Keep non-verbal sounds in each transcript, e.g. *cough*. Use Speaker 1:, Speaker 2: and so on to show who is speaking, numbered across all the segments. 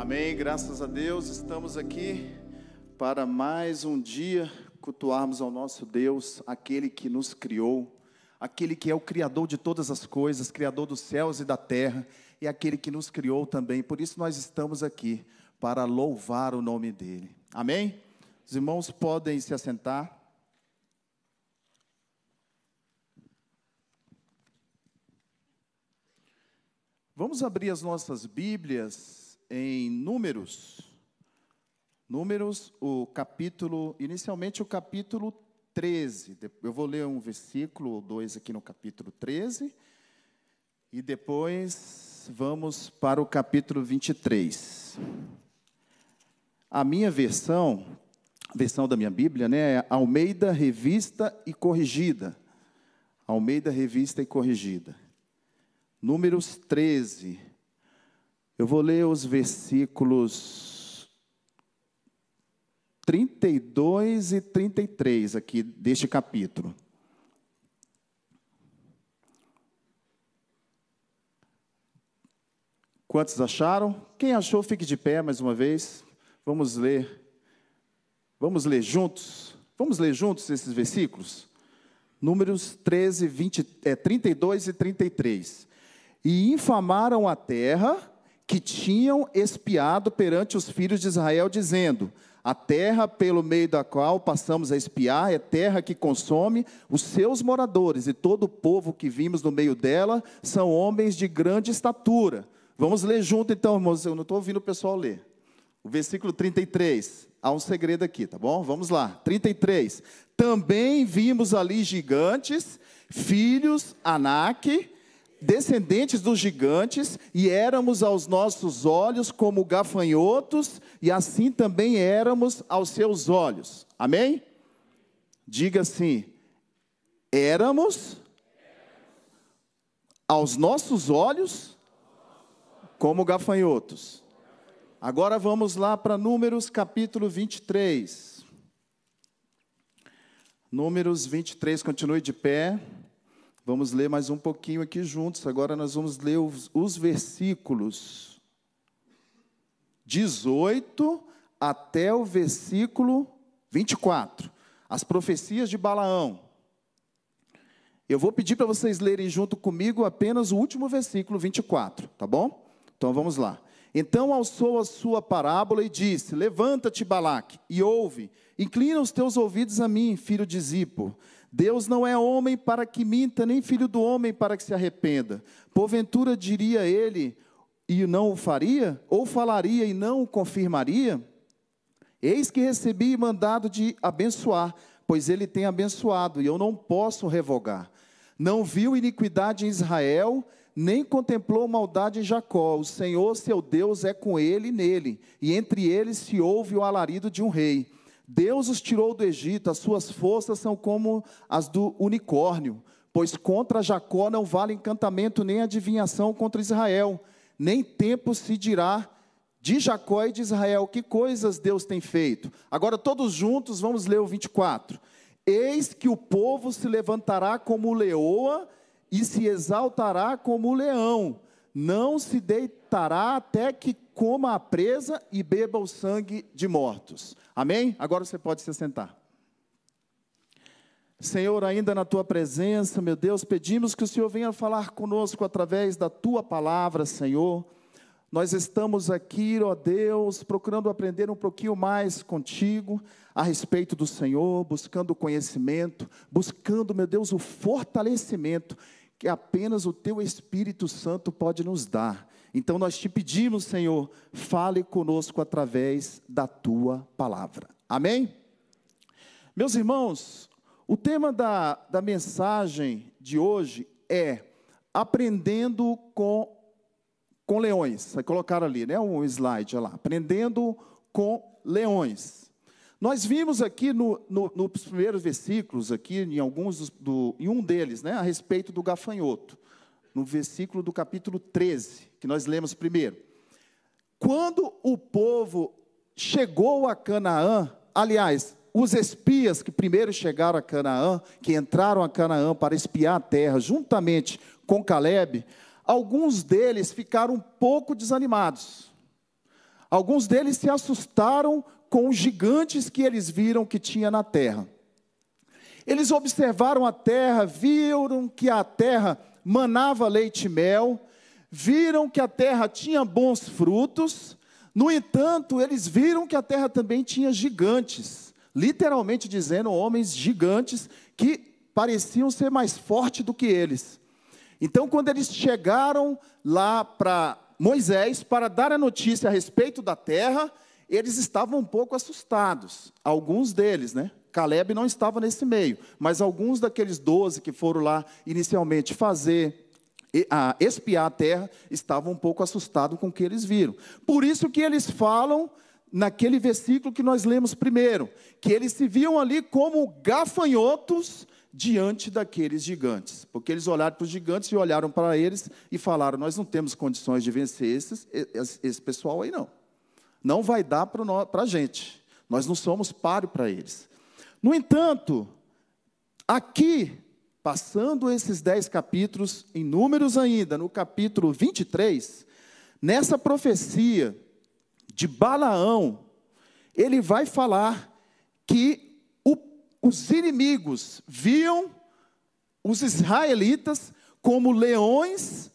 Speaker 1: Amém, graças a Deus, estamos aqui para mais um dia cultuarmos ao nosso Deus, aquele que nos criou, aquele que é o Criador de todas as coisas, Criador dos céus e da terra, e aquele que nos criou também. Por isso nós estamos aqui, para louvar o nome dEle. Amém? Os irmãos podem se assentar. Vamos abrir as nossas Bíblias em Números. Números, o capítulo, inicialmente o capítulo 13. Eu vou ler um versículo ou dois aqui no capítulo 13. E depois vamos para o capítulo 23. A minha versão, versão da minha Bíblia, né, é Almeida Revista e Corrigida. Almeida Revista e Corrigida. Números 13. Eu vou ler os versículos 32 e 33 aqui deste capítulo. Quantos acharam? Quem achou, fique de pé mais uma vez. Vamos ler. Vamos ler juntos. Vamos ler juntos esses versículos? Números 13, 20, é, 32 e 33. E infamaram a terra que tinham espiado perante os filhos de Israel, dizendo: a terra pelo meio da qual passamos a espiar é terra que consome os seus moradores, e todo o povo que vimos no meio dela são homens de grande estatura. Vamos ler junto então, irmãos. Eu não estou ouvindo o pessoal ler. O versículo 33. Há um segredo aqui, tá bom? Vamos lá. 33. Também vimos ali gigantes, filhos, Anak, descendentes dos gigantes, e éramos aos nossos olhos como gafanhotos, e assim também éramos aos seus olhos. Amém? Diga assim: éramos aos nossos olhos como gafanhotos. Agora vamos lá para Números capítulo 23. Números 23, continue de pé. Vamos ler mais um pouquinho aqui juntos. Agora nós vamos ler os, os versículos 18 até o versículo 24. As profecias de Balaão. Eu vou pedir para vocês lerem junto comigo apenas o último versículo 24, tá bom? Então vamos lá. Então alçou a sua parábola e disse: Levanta-te, Balaque, e ouve, inclina os teus ouvidos a mim, filho de Zipo. Deus não é homem para que minta, nem filho do homem para que se arrependa. Porventura diria ele e não o faria? Ou falaria e não o confirmaria? Eis que recebi mandado de abençoar, pois ele tem abençoado, e eu não posso revogar. Não viu iniquidade em Israel, nem contemplou maldade em Jacó. O Senhor, seu Deus, é com ele e nele, e entre eles se ouve o alarido de um rei. Deus os tirou do Egito, as suas forças são como as do unicórnio, pois contra Jacó não vale encantamento nem adivinhação contra Israel, nem tempo se dirá de Jacó e de Israel, que coisas Deus tem feito. Agora todos juntos vamos ler o 24. Eis que o povo se levantará como leoa e se exaltará como leão, não se deitará até que coma a presa e beba o sangue de mortos. Amém? Agora você pode se sentar. Senhor, ainda na tua presença, meu Deus, pedimos que o Senhor venha falar conosco através da tua palavra, Senhor. Nós estamos aqui, ó Deus, procurando aprender um pouquinho mais contigo a respeito do Senhor, buscando conhecimento, buscando, meu Deus, o fortalecimento que apenas o teu Espírito Santo pode nos dar. Então nós te pedimos, Senhor, fale conosco através da tua palavra. Amém? Meus irmãos, o tema da, da mensagem de hoje é aprendendo com, com leões. Vai colocar ali, né? Um slide lá. Aprendendo com leões. Nós vimos aqui no, no, nos primeiros versículos, aqui em alguns do, em um deles, né, a respeito do gafanhoto no versículo do capítulo 13, que nós lemos primeiro. Quando o povo chegou a Canaã, aliás, os espias que primeiro chegaram a Canaã, que entraram a Canaã para espiar a terra, juntamente com Caleb, alguns deles ficaram um pouco desanimados. Alguns deles se assustaram com os gigantes que eles viram que tinha na terra. Eles observaram a terra, viram que a terra manava leite e mel, viram que a terra tinha bons frutos, no entanto, eles viram que a terra também tinha gigantes, literalmente dizendo, homens gigantes que pareciam ser mais fortes do que eles. Então, quando eles chegaram lá para Moisés para dar a notícia a respeito da terra, eles estavam um pouco assustados, alguns deles, né? Caleb não estava nesse meio, mas alguns daqueles doze que foram lá inicialmente fazer a espiar a terra, estavam um pouco assustados com o que eles viram. Por isso que eles falam naquele versículo que nós lemos primeiro, que eles se viam ali como gafanhotos diante daqueles gigantes, porque eles olharam para os gigantes e olharam para eles e falaram: Nós não temos condições de vencer esses, esse, pessoal aí, não. Não vai dar para a gente. Nós não somos páreo para eles. No entanto, aqui Passando esses dez capítulos, em números ainda, no capítulo 23, nessa profecia de Balaão, ele vai falar que o, os inimigos viam os israelitas como leões,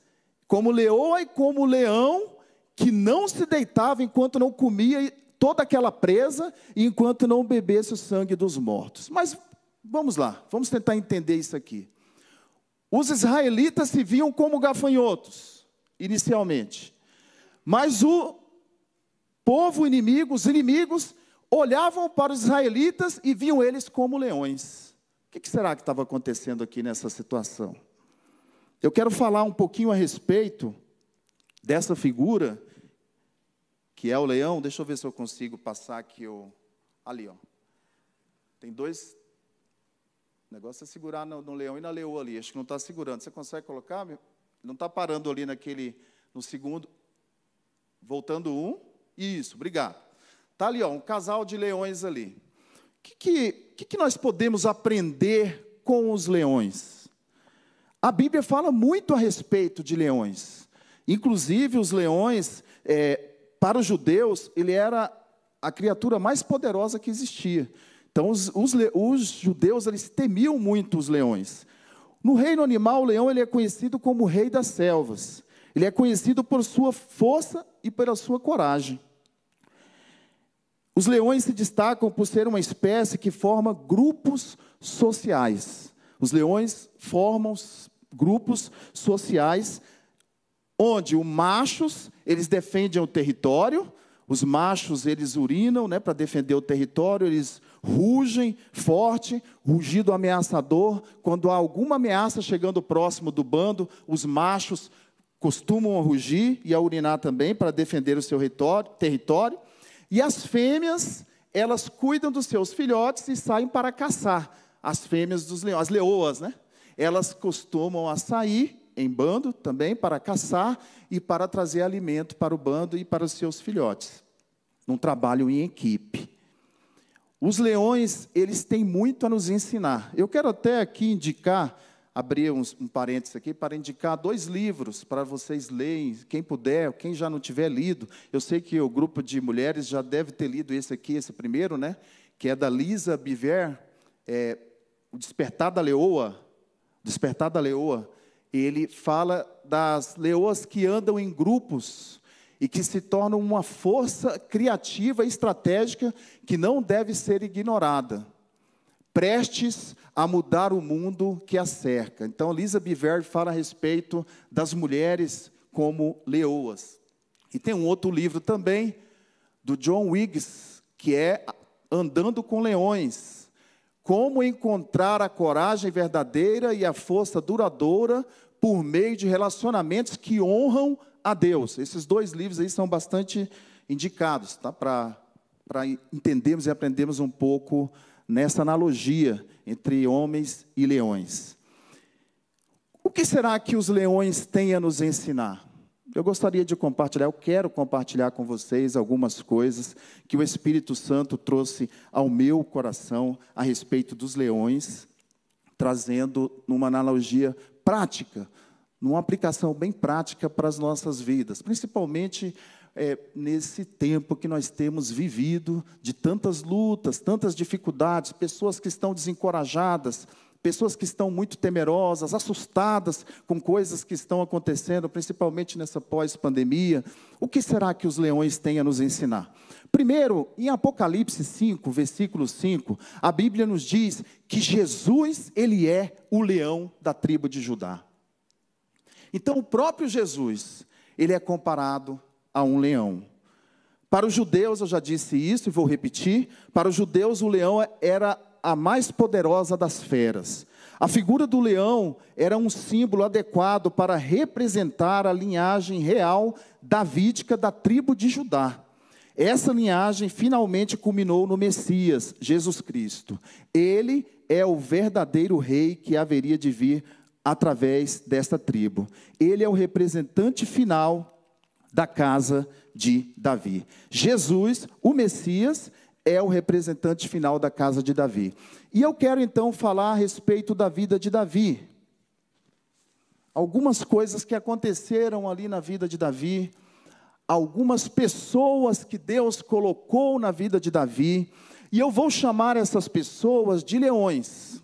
Speaker 1: como leoa e como leão, que não se deitava enquanto não comia toda aquela presa enquanto não bebesse o sangue dos mortos. Mas Vamos lá, vamos tentar entender isso aqui. Os israelitas se viam como gafanhotos, inicialmente. Mas o povo inimigo, os inimigos, olhavam para os israelitas e viam eles como leões. O que será que estava acontecendo aqui nessa situação? Eu quero falar um pouquinho a respeito dessa figura, que é o leão. Deixa eu ver se eu consigo passar aqui o. Ali, ó. Tem dois, o negócio é segurar no, no leão e na leoa ali. Acho que não está segurando. Você consegue colocar? Não está parando ali naquele, no segundo. Voltando um. Isso, obrigado. Está ali, ó, um casal de leões ali. O que, que, que, que nós podemos aprender com os leões? A Bíblia fala muito a respeito de leões. Inclusive, os leões, é, para os judeus, ele era a criatura mais poderosa que existia. Então, os, os, os, judeus eles temiam muito os leões. No reino animal, o leão ele é conhecido como o rei das selvas. Ele é conhecido por sua força e pela sua coragem. Os leões se destacam por ser uma espécie que forma grupos sociais. Os leões formam grupos sociais onde os machos, eles defendem o território, os machos, eles urinam né, para defender o território, eles rugem forte, rugido ameaçador. Quando há alguma ameaça chegando próximo do bando, os machos costumam rugir e a urinar também para defender o seu território. E as fêmeas, elas cuidam dos seus filhotes e saem para caçar. As fêmeas dos leões, as leoas, né? Elas costumam a sair em bando também para caçar e para trazer alimento para o bando e para os seus filhotes. Num trabalho em equipe. Os leões, eles têm muito a nos ensinar. Eu quero até aqui indicar, abrir uns, um parênteses aqui, para indicar dois livros para vocês lerem, quem puder, quem já não tiver lido. Eu sei que o grupo de mulheres já deve ter lido esse aqui, esse primeiro, né? Que é da Lisa Biver, é, O Despertar da Leoa. Despertar da Leoa ele fala das leoas que andam em grupos e que se tornam uma força criativa e estratégica que não deve ser ignorada, prestes a mudar o mundo que a cerca. Então, Lisa Biver fala a respeito das mulheres como leoas. E tem um outro livro também, do John Wiggs, que é Andando com Leões, como encontrar a coragem verdadeira e a força duradoura por meio de relacionamentos que honram a Deus. Esses dois livros aí são bastante indicados, tá? Para entendermos e aprendermos um pouco nessa analogia entre homens e leões. O que será que os leões têm a nos ensinar? Eu gostaria de compartilhar, eu quero compartilhar com vocês algumas coisas que o Espírito Santo trouxe ao meu coração a respeito dos leões, trazendo numa analogia prática, numa aplicação bem prática para as nossas vidas, principalmente é, nesse tempo que nós temos vivido, de tantas lutas, tantas dificuldades, pessoas que estão desencorajadas, pessoas que estão muito temerosas, assustadas com coisas que estão acontecendo, principalmente nessa pós-pandemia. O que será que os leões têm a nos ensinar? Primeiro, em Apocalipse 5, versículo 5, a Bíblia nos diz que Jesus, ele é o leão da tribo de Judá. Então, o próprio Jesus, ele é comparado a um leão. Para os judeus, eu já disse isso e vou repetir: para os judeus, o leão era a mais poderosa das feras. A figura do leão era um símbolo adequado para representar a linhagem real davídica da tribo de Judá. Essa linhagem finalmente culminou no Messias, Jesus Cristo. Ele é o verdadeiro rei que haveria de vir através desta tribo. Ele é o representante final da casa de Davi. Jesus, o Messias, é o representante final da casa de Davi. E eu quero então falar a respeito da vida de Davi. Algumas coisas que aconteceram ali na vida de Davi, algumas pessoas que Deus colocou na vida de Davi, e eu vou chamar essas pessoas de leões.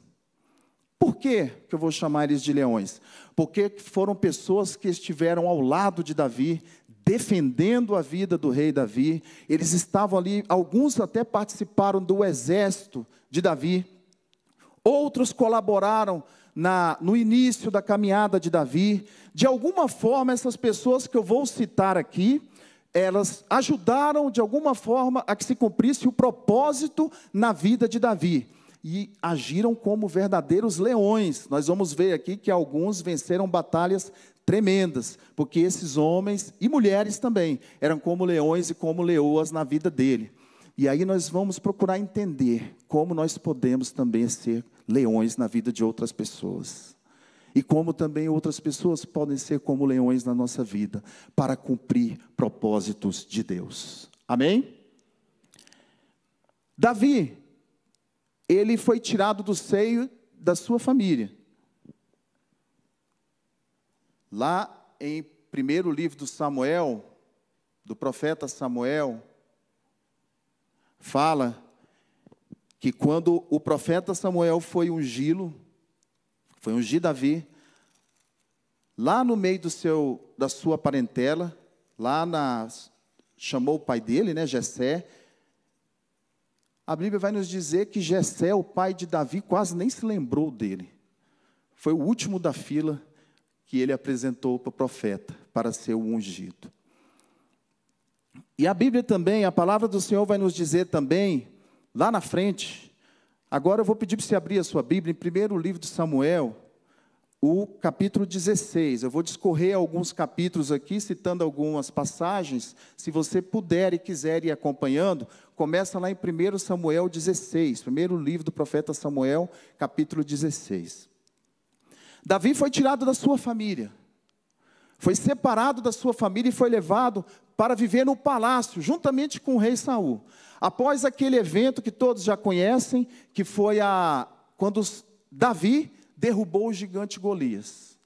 Speaker 1: Por que eu vou chamar eles de leões? Porque foram pessoas que estiveram ao lado de Davi, defendendo a vida do rei Davi. Eles estavam ali, alguns até participaram do exército de Davi. Outros colaboraram na, no início da caminhada de Davi. De alguma forma, essas pessoas que eu vou citar aqui, elas ajudaram de alguma forma a que se cumprisse o propósito na vida de Davi. E agiram como verdadeiros leões. Nós vamos ver aqui que alguns venceram batalhas tremendas, porque esses homens e mulheres também eram como leões e como leoas na vida dele. E aí nós vamos procurar entender como nós podemos também ser leões na vida de outras pessoas. E como também outras pessoas podem ser como leões na nossa vida, para cumprir propósitos de Deus. Amém? Davi, ele foi tirado do seio da sua família. Lá em primeiro livro do Samuel, do profeta Samuel, fala que quando o profeta Samuel foi ungí-lo, foi ungir Davi, lá no meio do seu, da sua parentela, lá na, chamou o pai dele, né, Jessé, a Bíblia vai nos dizer que Jessé, o pai de Davi, quase nem se lembrou dele. Foi o último da fila que ele apresentou para o profeta, para ser o ungido. E a Bíblia também, a palavra do Senhor vai nos dizer também, lá na frente, agora eu vou pedir para você abrir a sua Bíblia, em primeiro livro de Samuel, o capítulo 16. Eu vou discorrer alguns capítulos aqui, citando algumas passagens. Se você puder e quiser ir acompanhando, começa lá em 1 Samuel 16, primeiro livro do profeta Samuel, capítulo 16. Davi foi tirado da sua família, foi separado da sua família e foi levado para viver no palácio, juntamente com o rei Saul. Após aquele evento que todos já conhecem, que foi a quando Davi derrubou o gigante Golias.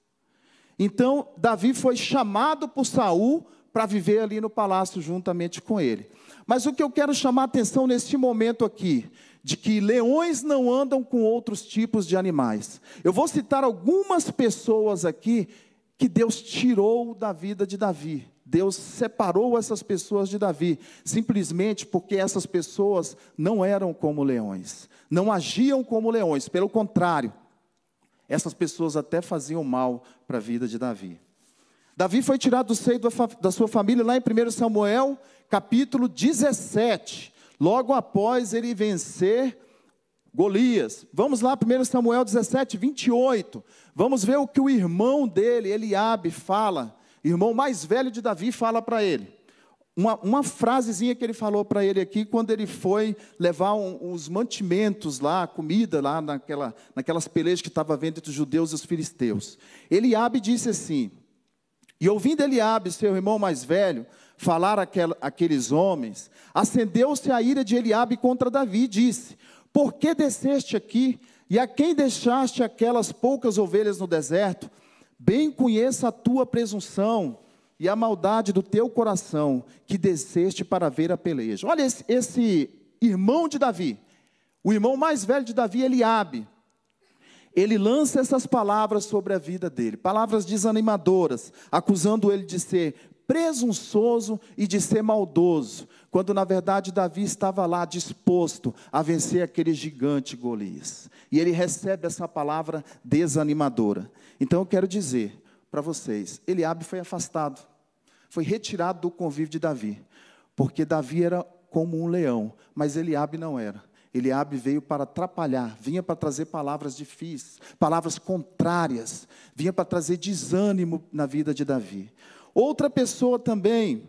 Speaker 1: Então, Davi foi chamado por Saul para viver ali no palácio juntamente com ele. Mas o que eu quero chamar a atenção neste momento aqui, de que leões não andam com outros tipos de animais. Eu vou citar algumas pessoas aqui que Deus tirou da vida de Davi. Deus separou essas pessoas de Davi, simplesmente porque essas pessoas não eram como leões, não agiam como leões, pelo contrário, essas pessoas até faziam mal para a vida de Davi. Davi foi tirado do seio da sua família lá em 1 Samuel, capítulo 17 logo após ele vencer Golias. Vamos lá, 1 Samuel 17, 28. Vamos ver o que o irmão dele, Eliabe, fala. Irmão mais velho de Davi, fala para ele. Uma, uma frasezinha que ele falou para ele aqui, quando ele foi levar um, os mantimentos lá, comida lá naquela, naquelas pelejas que estava havendo entre os judeus e os filisteus. Eliabe disse assim, e ouvindo Eliabe, seu irmão mais velho, falar aquel, aqueles homens, acendeu-se a ira de Eliabe contra Davi e disse: Por que desceste aqui e a quem deixaste aquelas poucas ovelhas no deserto? Bem conheça a tua presunção. e a maldade do teu coração que desceste para ver a peleja. Olha esse, esse irmão de Davi, o irmão mais velho de Davi, Eliabe. Ele lança essas palavras sobre a vida dele, palavras desanimadoras, acusando ele de ser presunçoso e de ser maldoso, quando na verdade Davi estava lá disposto a vencer aquele gigante Golias. E ele recebe essa palavra desanimadora. Então eu quero dizer para vocês, Eliabe foi afastado, foi retirado do convívio de Davi, porque Davi era como um leão, mas Eliabe não era. Eliabe veio para atrapalhar, vinha para trazer palavras difíceis, palavras contrárias, vinha para trazer desânimo na vida de Davi. Outra pessoa também,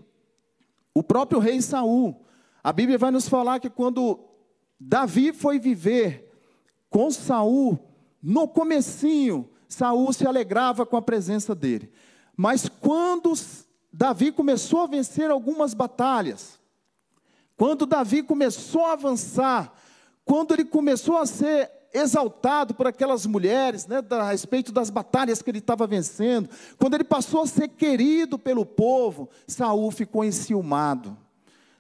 Speaker 1: o próprio rei Saul. A Bíblia vai nos falar que quando Davi foi viver com Saul, no comecinho, Saul se alegrava com a presença dele. Mas quando Davi começou a vencer algumas batalhas, quando Davi começou a avançar, quando ele começou a ser exaltado por aquelas mulheres, né, a respeito das batalhas que ele estava vencendo, quando ele passou a ser querido pelo povo, Saul ficou enciumado.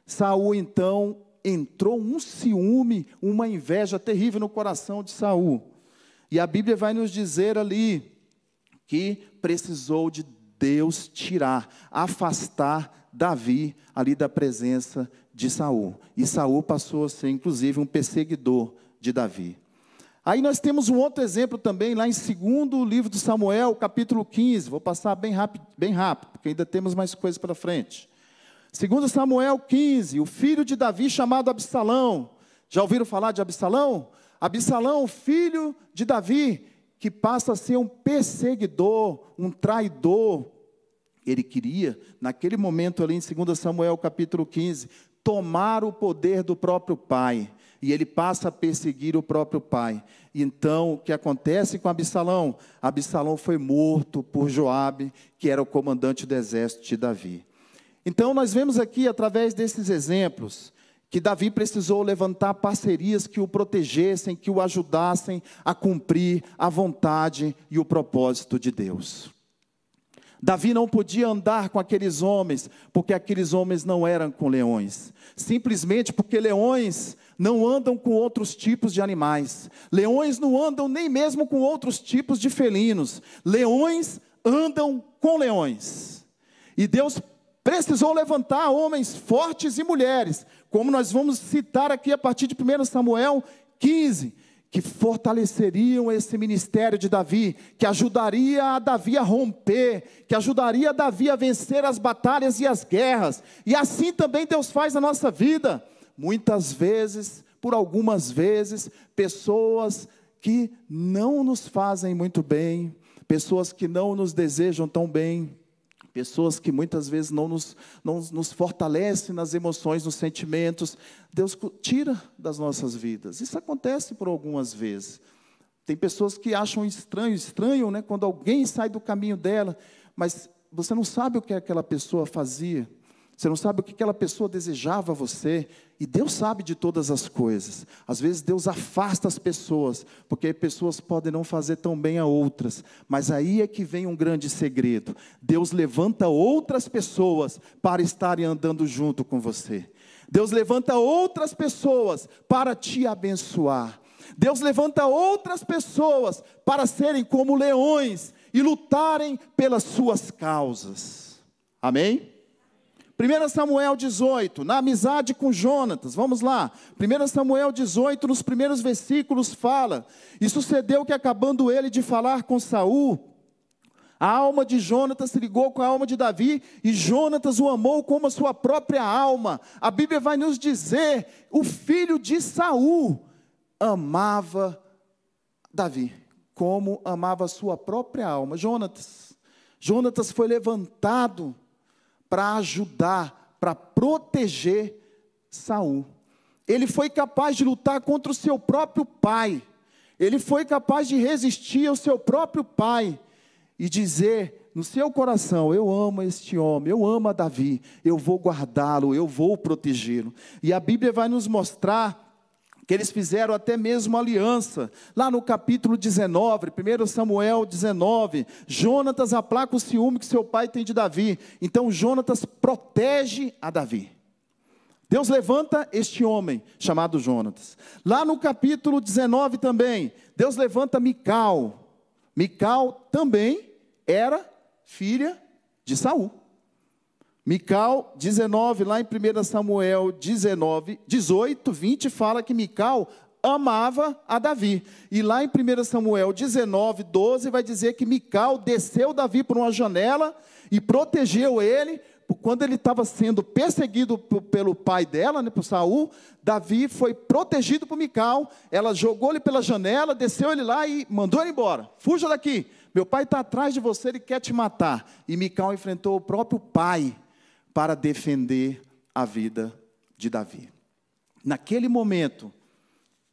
Speaker 1: Saul então entrou um ciúme, uma inveja terrível no coração de Saul. E a Bíblia vai nos dizer ali que precisou de Deus tirar, afastar Davi ali da presença de Saul. E Saul passou a ser inclusive um perseguidor de Davi. Aí nós temos um outro exemplo também, lá em segundo livro de Samuel, capítulo 15. Vou passar bem rápido, bem rápido, porque ainda temos mais coisas para frente. Segundo Samuel 15, o filho de Davi chamado Absalão. Já ouviram falar de Absalão? Absalão, filho de Davi, que passa a ser um perseguidor, um traidor. Ele queria, naquele momento ali em 2 Samuel capítulo 15, tomar o poder do próprio pai e ele passa a perseguir o próprio pai. Então, o que acontece com Absalão? Absalão foi morto por Joabe, que era o comandante do exército de Davi. Então, nós vemos aqui, através desses exemplos, que Davi precisou levantar parcerias que o protegessem, que o ajudassem a cumprir a vontade e o propósito de Deus. Davi não podia andar com aqueles homens, porque aqueles homens não eram com leões. Simplesmente porque leões não andam com outros tipos de animais. Leões não andam nem mesmo com outros tipos de felinos. Leões andam com leões. E Deus precisou levantar homens fortes e mulheres, como nós vamos citar aqui a partir de 1 Samuel 15 que fortaleceriam esse ministério de Davi, que ajudaria a Davi a romper, que ajudaria a Davi a vencer as batalhas e as guerras. E assim também Deus faz na nossa vida. Muitas vezes, por algumas vezes, pessoas que não nos fazem muito bem, pessoas que não nos desejam tão bem, pessoas que muitas vezes não nos, não nos fortalecem nas emoções, nos sentimentos, Deus tira das nossas vidas. Isso acontece por algumas vezes. Tem pessoas que acham estranho, estranho, né, quando alguém sai do caminho dela, mas você não sabe o que aquela pessoa fazia. Você não sabe o que aquela pessoa desejava a você, e Deus sabe de todas as coisas. Às vezes Deus afasta as pessoas, porque pessoas podem não fazer tão bem a outras, mas aí é que vem um grande segredo. Deus levanta outras pessoas para estarem andando junto com você. Deus levanta outras pessoas para te abençoar. Deus levanta outras pessoas para serem como leões e lutarem pelas suas causas. Amém? 1 Samuel 18, na amizade com Jonatas, vamos lá. 1 Samuel 18, nos primeiros versículos, fala: E sucedeu que, acabando ele de falar com Saul, a alma de Jonatas se ligou com a alma de Davi, e Jonatas o amou como a sua própria alma. A Bíblia vai nos dizer: o filho de Saul amava Davi, como amava a sua própria alma. Jonatas. Jonatas foi levantado para ajudar, para proteger Saul. Ele foi capaz de lutar contra o seu próprio pai. Ele foi capaz de resistir ao seu próprio pai e dizer no seu coração: Eu amo este homem, eu amo a Davi, eu vou guardá-lo, eu vou protegê-lo. E a Bíblia vai nos mostrar que eles fizeram até mesmo aliança. Lá no capítulo 19, 1 Samuel 19, Jonatas aplaca o ciúme que seu pai tem de Davi. Então Jonatas protege a Davi. Deus levanta este homem chamado Jonatas. Lá no capítulo 19 também, Deus levanta Mical. Mical também era filha de Saul. Mical 19, lá em 1 Samuel 19, 18, 20, fala que Mical amava a Davi. E lá em 1 Samuel 19, 12, vai dizer que Mical desceu Davi por uma janela e protegeu ele. Quando ele estava sendo perseguido pelo pai dela, né, por Saul, Davi foi protegido por Mical. Ela jogou ele pela janela, desceu ele lá e mandou ele embora. Fuja daqui. Meu pai está atrás de você, ele quer te matar. E Mical enfrentou o próprio pai para defender a vida de Davi. Naquele momento,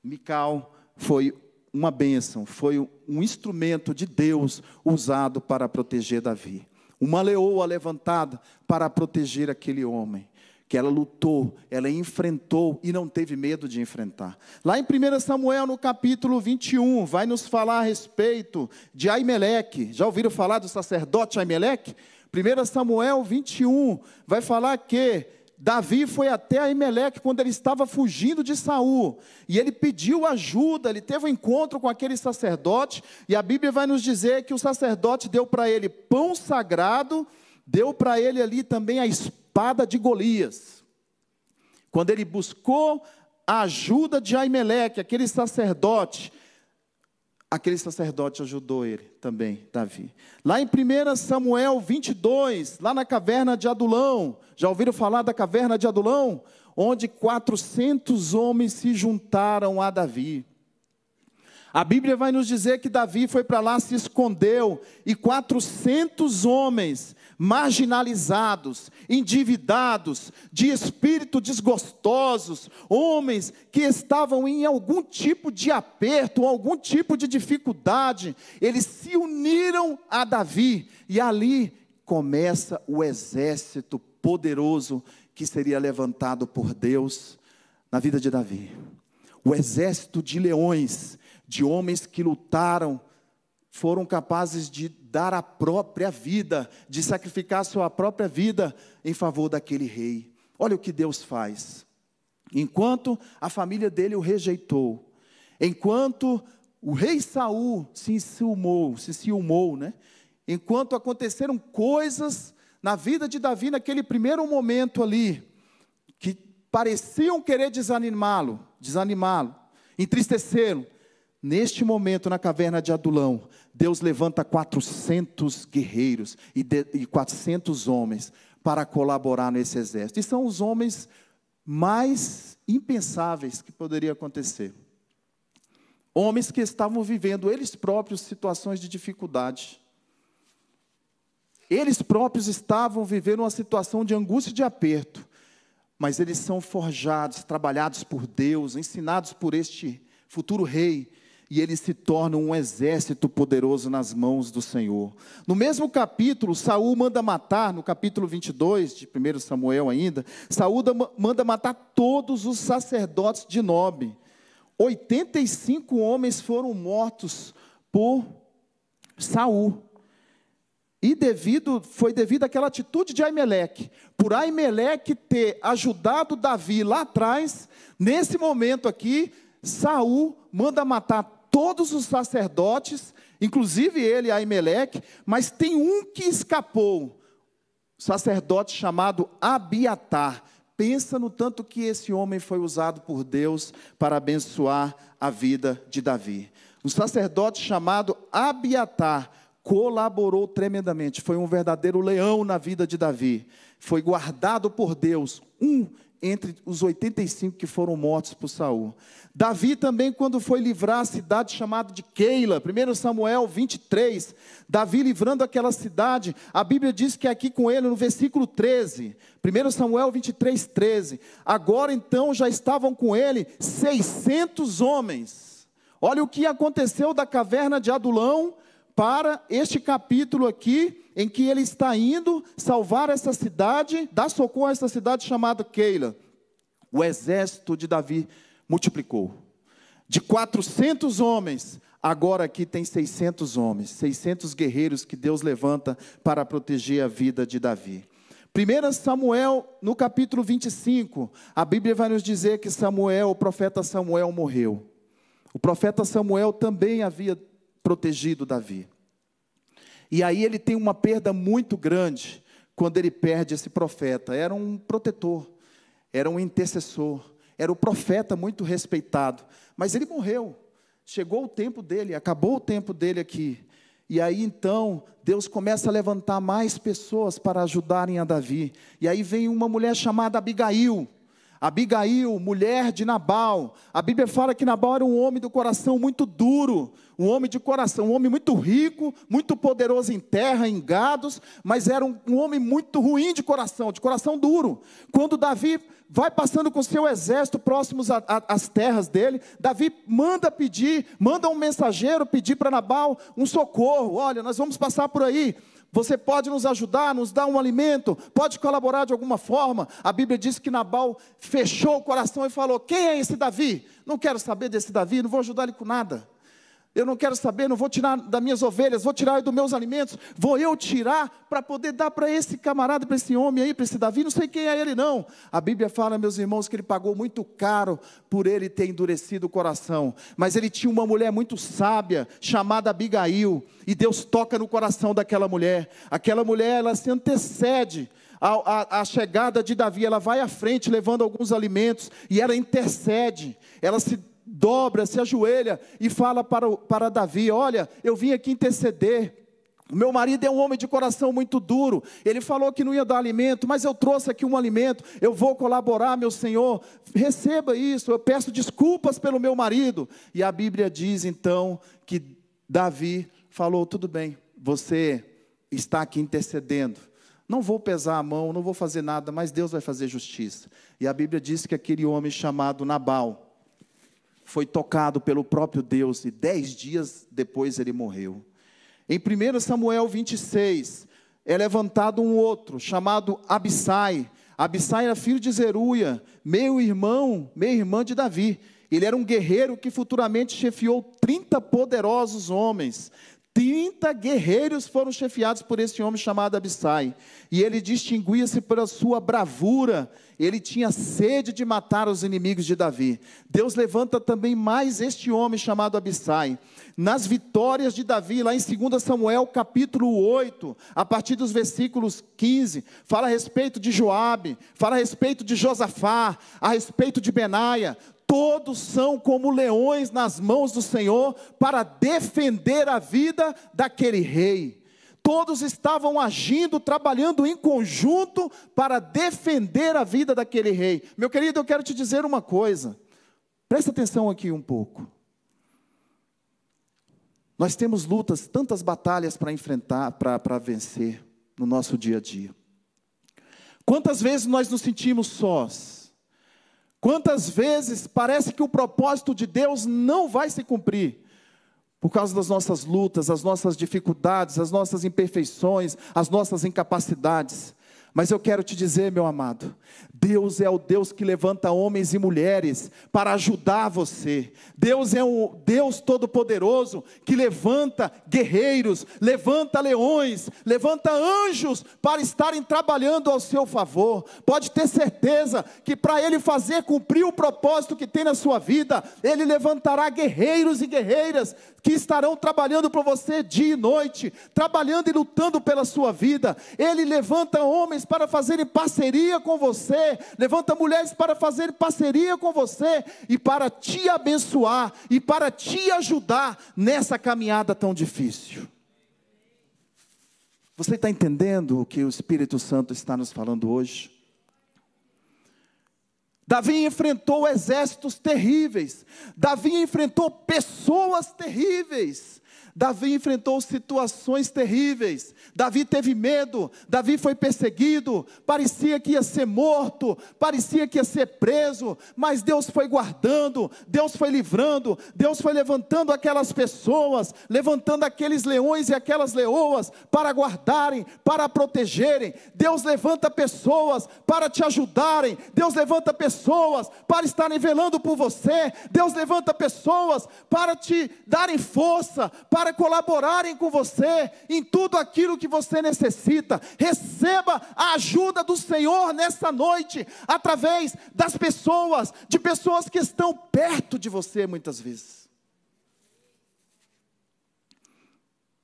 Speaker 1: Mical foi uma bênção, foi um instrumento de Deus usado para proteger Davi. Uma leoa levantada para proteger aquele homem que ela lutou, ela enfrentou e não teve medo de enfrentar. Lá em 1 Samuel, no capítulo 21, vai nos falar a respeito de Aimeleque. Já ouviram falar do sacerdote Aimeleque? 1 Samuel 21 vai falar que Davi foi até Aimeleque quando ele estava fugindo de Saul, e ele pediu ajuda, ele teve um encontro com aquele sacerdote, e a Bíblia vai nos dizer que o sacerdote deu para ele pão sagrado, deu para ele ali também a espada de Golias. Quando ele buscou a ajuda de Aimeleque, aquele sacerdote, aquele sacerdote ajudou ele também, Davi. Lá em 1 Samuel 22, lá na caverna de Adulão, já ouviram falar da caverna de Adulão? Onde 400 homens se juntaram a Davi. A Bíblia vai nos dizer que Davi foi para lá, se escondeu, e 400 homens marginalizados, endividados, de espírito desgostosos, homens que estavam em algum tipo de aperto, algum tipo de dificuldade, eles se uniram a Davi, e ali começa o exército poderoso que seria levantado por Deus na vida de Davi. O exército de leões de homens que lutaram, foram capazes de dar a própria vida, de sacrificar sua própria vida em favor daquele rei. Olha o que Deus faz. Enquanto a família dele o rejeitou, enquanto o rei Saul se ciumou, se ciumou, né? Enquanto aconteceram coisas na vida de Davi naquele primeiro momento ali, que pareciam querer desanimá-lo, desanimá-lo, entristecê-lo, Neste momento, na caverna de Adulão, Deus levanta 400 guerreiros e, de, e 400 homens para colaborar nesse exército. E são os homens mais impensáveis que poderia acontecer. Homens que estavam vivendo eles próprios situações de dificuldade. Eles próprios estavam vivendo uma situação de angústia e de aperto, mas eles são forjados, trabalhados por Deus, ensinados por este futuro rei e eles se tornam um exército poderoso nas mãos do Senhor. No mesmo capítulo, Saul manda matar, no capítulo 22 de 1 Samuel ainda, Saul manda matar todos os sacerdotes de Nob. 85 homens foram mortos por Saul. E devido, foi devido àquela atitude de Aimeleque. Por Aimeleque ter ajudado Davi lá atrás, nesse momento aqui, Saul manda matar todos os sacerdotes, inclusive ele, Aimeleque, mas tem um que escapou, sacerdote chamado Abiatar. Pensa no tanto que esse homem foi usado por Deus para abençoar a vida de Davi. Um sacerdote chamado Abiatar colaborou tremendamente, foi um verdadeiro leão na vida de Davi. Foi guardado por Deus, um entre os 85 que foram mortos por Saul. Davi também, quando foi livrar a cidade chamada de Keila, 1 Samuel 23, Davi livrando aquela cidade, a Bíblia diz que é aqui com ele no versículo 13, 1 Samuel 23, 13. Agora então já estavam com ele 600 homens. Olha o que aconteceu da caverna de Adulão para este capítulo aqui, em que ele está indo salvar essa cidade, dar socorro a essa cidade chamada Keila. O exército de Davi multiplicou. De 400 homens, agora aqui tem 600 homens, 600 guerreiros que Deus levanta para proteger a vida de Davi. 1 Samuel, no capítulo 25, a Bíblia vai nos dizer que Samuel, o profeta Samuel, morreu. O profeta Samuel também havia protegido Davi. E aí ele tem uma perda muito grande quando ele perde esse profeta. Era um protetor, era um intercessor, era um profeta muito respeitado, mas ele morreu. Chegou o tempo dele, acabou o tempo dele aqui. E aí então, Deus começa a levantar mais pessoas para ajudarem a Davi. E aí vem uma mulher chamada Abigail. Abigail, mulher de Nabal. A Bíblia fala que Nabal era um homem do coração muito duro, um homem de coração, um homem muito rico, muito poderoso em terra, em gados, mas era um, um homem muito ruim de coração, de coração duro. Quando Davi vai passando com seu exército próximos às terras dele, Davi manda pedir, manda um mensageiro pedir para Nabal um socorro. Olha, nós vamos passar por aí. Você pode nos ajudar, nos dar um alimento, pode colaborar de alguma forma. A Bíblia diz que Nabal fechou o coração e falou: Quem é esse Davi? Não quero saber desse Davi, não vou ajudar ele com nada. Eu não quero saber, não vou tirar das minhas ovelhas, vou tirar dos meus alimentos, vou eu tirar para poder dar para esse camarada, para esse homem aí, para esse Davi, não sei quem é ele não. A Bíblia fala, meus irmãos, que ele pagou muito caro por ele ter endurecido o coração. Mas ele tinha uma mulher muito sábia, chamada Abigail, e Deus toca no coração daquela mulher. Aquela mulher, ela se antecede a, a, a, chegada de Davi, ela vai à frente levando alguns alimentos e ela intercede, ela se dobra, se ajoelha e fala para, para Davi: Olha, eu vim aqui interceder. Meu marido é um homem de coração muito duro. Ele falou que não ia dar alimento, mas eu trouxe aqui um alimento. Eu vou colaborar, meu Senhor. Receba isso. Eu peço desculpas pelo meu marido. E a Bíblia diz então que Davi falou: tudo bem, você está aqui intercedendo. Não vou pesar a mão, não vou fazer nada, mas Deus vai fazer justiça. E a Bíblia diz que aquele homem chamado Nabal, foi tocado pelo próprio Deus e dez dias depois ele morreu. Em 1 Samuel 26, é levantado um outro, chamado Abissai. Abissai era filho de Zeruia, meu irmão, meia irmã de Davi. Ele era um guerreiro que futuramente chefiou 30 poderosos homens. 30 guerreiros foram chefiados por esse homem chamado Abissai. E ele distinguia-se pela sua bravura. Ele tinha sede de matar os inimigos de Davi. Deus levanta também mais este homem chamado Abissai. Nas vitórias de Davi, lá em 2 Samuel, capítulo 8, a partir dos versículos 15, fala a respeito de Joabe, fala a respeito de Josafá, a respeito de Benaia todos são como leões nas mãos do Senhor para defender a vida daquele rei. Todos estavam agindo, trabalhando em conjunto para defender a vida daquele rei. Meu querido, eu quero te dizer uma coisa. Presta atenção aqui um pouco. Nós temos lutas, tantas batalhas para enfrentar, para vencer no nosso dia a dia. Quantas vezes nós nos sentimos sós? Quantas vezes parece que o propósito de Deus não vai se cumprir? Por causa das nossas lutas, as nossas dificuldades, as nossas imperfeições, as nossas incapacidades. Mas eu quero te dizer, meu amado, Deus é o Deus que levanta homens e mulheres para ajudar você. Deus é o Deus todo-poderoso que levanta guerreiros, levanta leões, levanta anjos para estarem trabalhando ao seu favor. Pode ter certeza que para ele fazer cumprir o propósito que tem na sua vida, ele levantará guerreiros e guerreiras que estarão trabalhando por você dia e noite, trabalhando e lutando pela sua vida. Ele levanta homens para fazerem parceria com você, levanta mulheres para fazerem parceria com você e para te abençoar e para te ajudar nessa caminhada tão difícil. Você está entendendo o que o Espírito Santo está nos falando hoje? Davi enfrentou exércitos terríveis, Davi enfrentou pessoas terríveis, Davi enfrentou situações terríveis. Davi teve medo. Davi foi perseguido. Parecia que ia ser morto. Parecia que ia ser preso. Mas Deus foi guardando. Deus foi livrando. Deus foi levantando aquelas pessoas. Levantando aqueles leões e aquelas leoas para guardarem, para protegerem. Deus levanta pessoas para te ajudarem. Deus levanta pessoas para estarem velando por você. Deus levanta pessoas para te darem força. Para para colaborarem com você em tudo aquilo que você necessita. Receba a ajuda do Senhor nessa noite, através das pessoas, de pessoas que estão perto de você muitas vezes.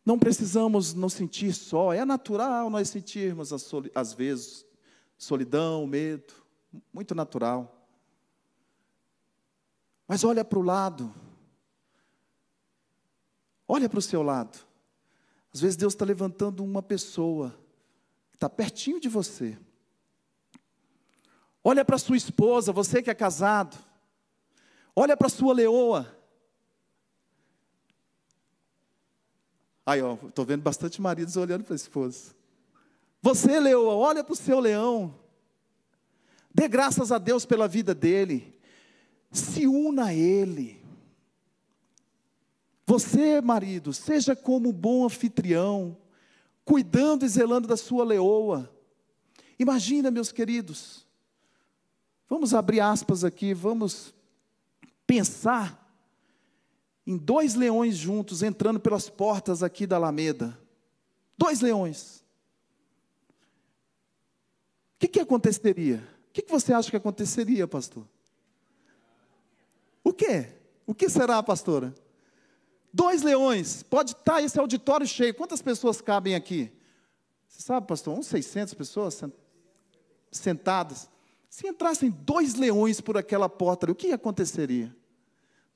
Speaker 1: Não precisamos nos sentir só, é natural nós sentirmos às vezes solidão, medo, muito natural. Mas olha para o lado, Olha para o seu lado. Às vezes Deus está levantando uma pessoa que está pertinho de você. Olha para sua esposa, você que é casado. Olha para sua leoa. Aí, ó, estou vendo bastante maridos olhando para a esposa. Você, leoa, olha para o seu leão. Dê graças a Deus pela vida dele. Se una a ele. Você, marido, seja como um bom anfitrião, cuidando e zelando da sua leoa. Imagina, meus queridos, vamos abrir aspas aqui, vamos pensar em dois leões juntos entrando pelas portas aqui da Alameda. Dois leões. O que, que aconteceria? O que, que você acha que aconteceria, pastor? O que? O que será, pastora? Dois leões, pode estar esse auditório cheio. Quantas pessoas cabem aqui? Você sabe, pastor? Uns 600 pessoas sentadas. Se entrassem dois leões por aquela porta, o que aconteceria?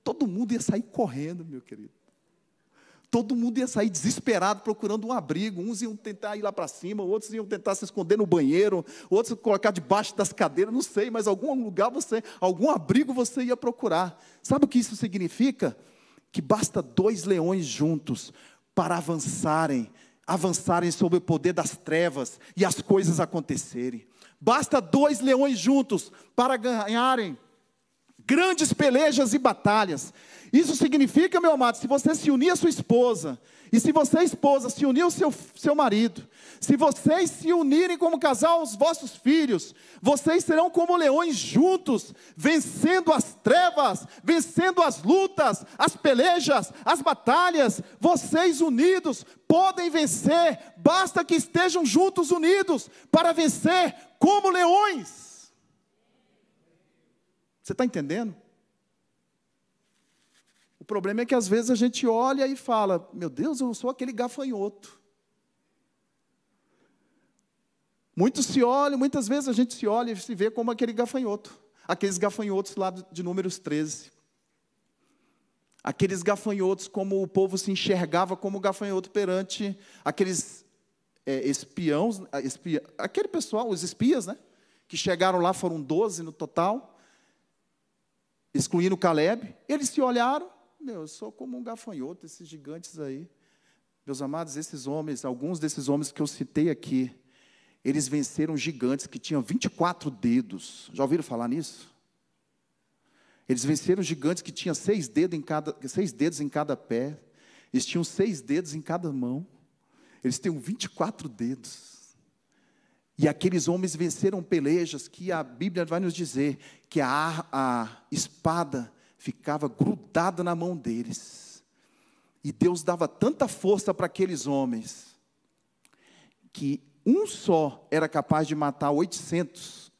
Speaker 1: Todo mundo ia sair correndo, meu querido. Todo mundo ia sair desesperado procurando um abrigo. Uns iam tentar ir lá para cima, outros iam tentar se esconder no banheiro, outros colocar debaixo das cadeiras, não sei, mas algum lugar você, algum abrigo você ia procurar. Sabe o que isso significa? Que basta dois leões juntos para avançarem, avançarem sobre o poder das trevas e as coisas acontecerem. Basta dois leões juntos para ganharem grandes pelejas e batalhas. Isso significa, meu amado, se você se unir à sua esposa, e se você, esposa, se unir ao seu, seu marido, se vocês se unirem como casal aos vossos filhos, vocês serão como leões juntos, vencendo as trevas, vencendo as lutas, as pelejas, as batalhas. Vocês unidos podem vencer, basta que estejam juntos unidos para vencer como leões. Você está entendendo? O problema é que às vezes a gente olha e fala: Meu Deus, eu sou aquele gafanhoto. Muitos se olham, muitas vezes a gente se olha e se vê como aquele gafanhoto. Aqueles gafanhotos lá de Números 13. Aqueles gafanhotos, como o povo se enxergava como gafanhoto perante aqueles é, espiões, espia, aquele pessoal, os espias, né? Que chegaram lá, foram 12 no total, excluindo Caleb. Eles se olharam meu, eu sou como um gafanhoto, esses gigantes aí. Meus amados, esses homens, alguns desses homens que eu citei aqui, eles venceram gigantes que tinham 24 dedos. Já ouviram falar nisso? Eles venceram gigantes que tinham seis dedos em cada, seis dedos em cada pé. Eles tinham seis dedos em cada mão. Eles têm 24 dedos. E aqueles homens venceram pelejas que a Bíblia vai nos dizer que a, a espada ficava grudada na mão deles. E Deus dava tanta força para aqueles homens, que um só era capaz de matar 800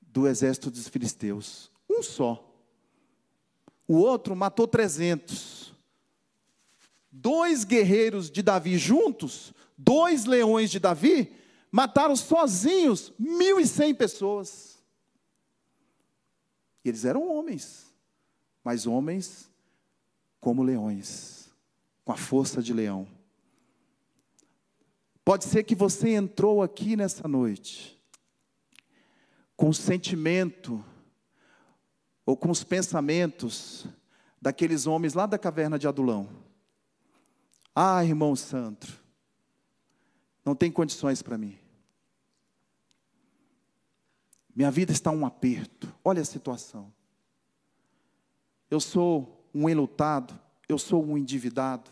Speaker 1: do exército dos filisteus. Um só. O outro matou 300. Dois guerreiros de Davi juntos, dois leões de Davi, mataram sozinhos 1.100 pessoas. E eles eram homens mas homens como leões, com a força de leão. Pode ser que você entrou aqui nessa noite com o sentimento ou com os pensamentos daqueles homens lá da caverna de Adulão. Ah, irmão Sandro, não tem condições para mim. Minha vida está um aperto. Olha a situação. Eu sou um enlutado, eu sou um endividado.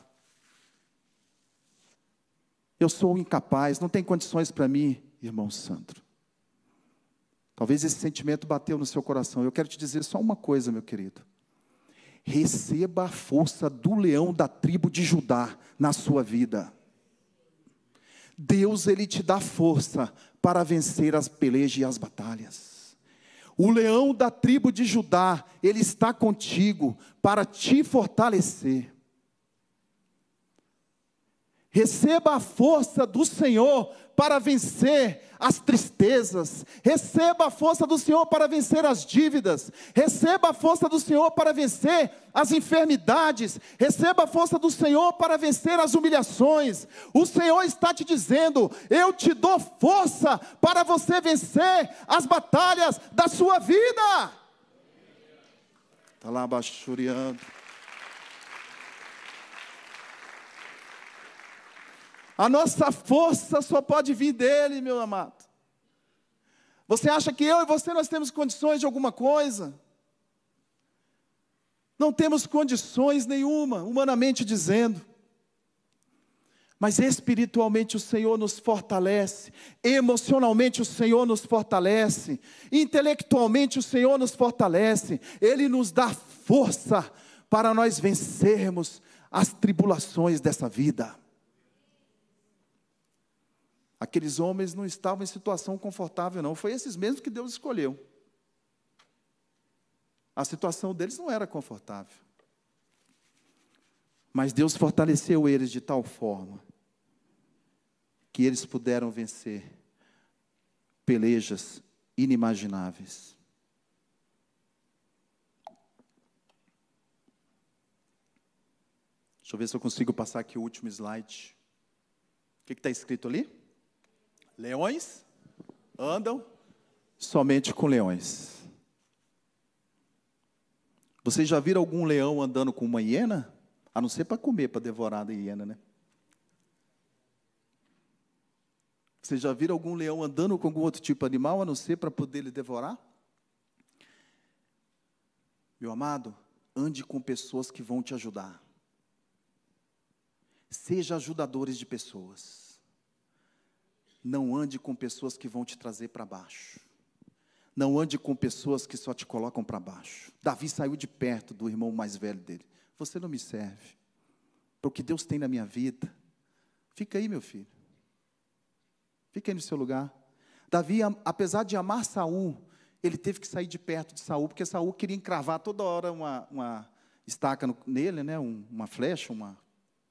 Speaker 1: Eu sou incapaz, não tem condições para mim, irmão Sandro. Talvez esse sentimento bateu no seu coração. Eu quero te dizer só uma coisa, meu querido. Receba a força do leão da tribo de Judá na sua vida. Deus ele te dá força para vencer as pelejas e as batalhas. O leão da tribo de Judá, ele está contigo para te fortalecer. Receba a força do Senhor para vencer as tristezas, receba a força do Senhor para vencer as dívidas, receba a força do Senhor para vencer as enfermidades, receba a força do Senhor para vencer as humilhações. O Senhor está te dizendo: Eu te dou força para você vencer as batalhas da sua vida. Está lá baixuriando. A nossa força só pode vir dele, meu amado. Você acha que eu e você nós temos condições de alguma coisa? Não temos condições nenhuma, humanamente dizendo. Mas espiritualmente o Senhor nos fortalece, emocionalmente o Senhor nos fortalece, intelectualmente o Senhor nos fortalece, Ele nos dá força para nós vencermos as tribulações dessa vida. Aqueles homens não estavam em situação confortável, não. Foi esses mesmos que Deus escolheu. A situação deles não era confortável. Mas Deus fortaleceu eles de tal forma que eles puderam vencer pelejas inimagináveis. Deixa eu ver se eu consigo passar aqui o último slide. O que está escrito ali? Leões andam somente com leões. Vocês já viram algum leão andando com uma hiena? A não ser para comer, para devorar a hiena, né? Vocês já viram algum leão andando com algum outro tipo de animal, a não ser para poder lhe devorar? Meu amado, ande com pessoas que vão te ajudar. Seja ajudadores de pessoas. Não ande com pessoas que vão te trazer para baixo. Não ande com pessoas que só te colocam para baixo. Davi saiu de perto do irmão mais velho dele. Você não me serve. Para o que Deus tem na minha vida. Fica aí, meu filho. Fica aí no seu lugar. Davi, apesar de amar Saul, ele teve que sair de perto de Saul, porque Saul queria encravar toda hora uma, uma estaca no, nele, né? Um, uma flecha, uma,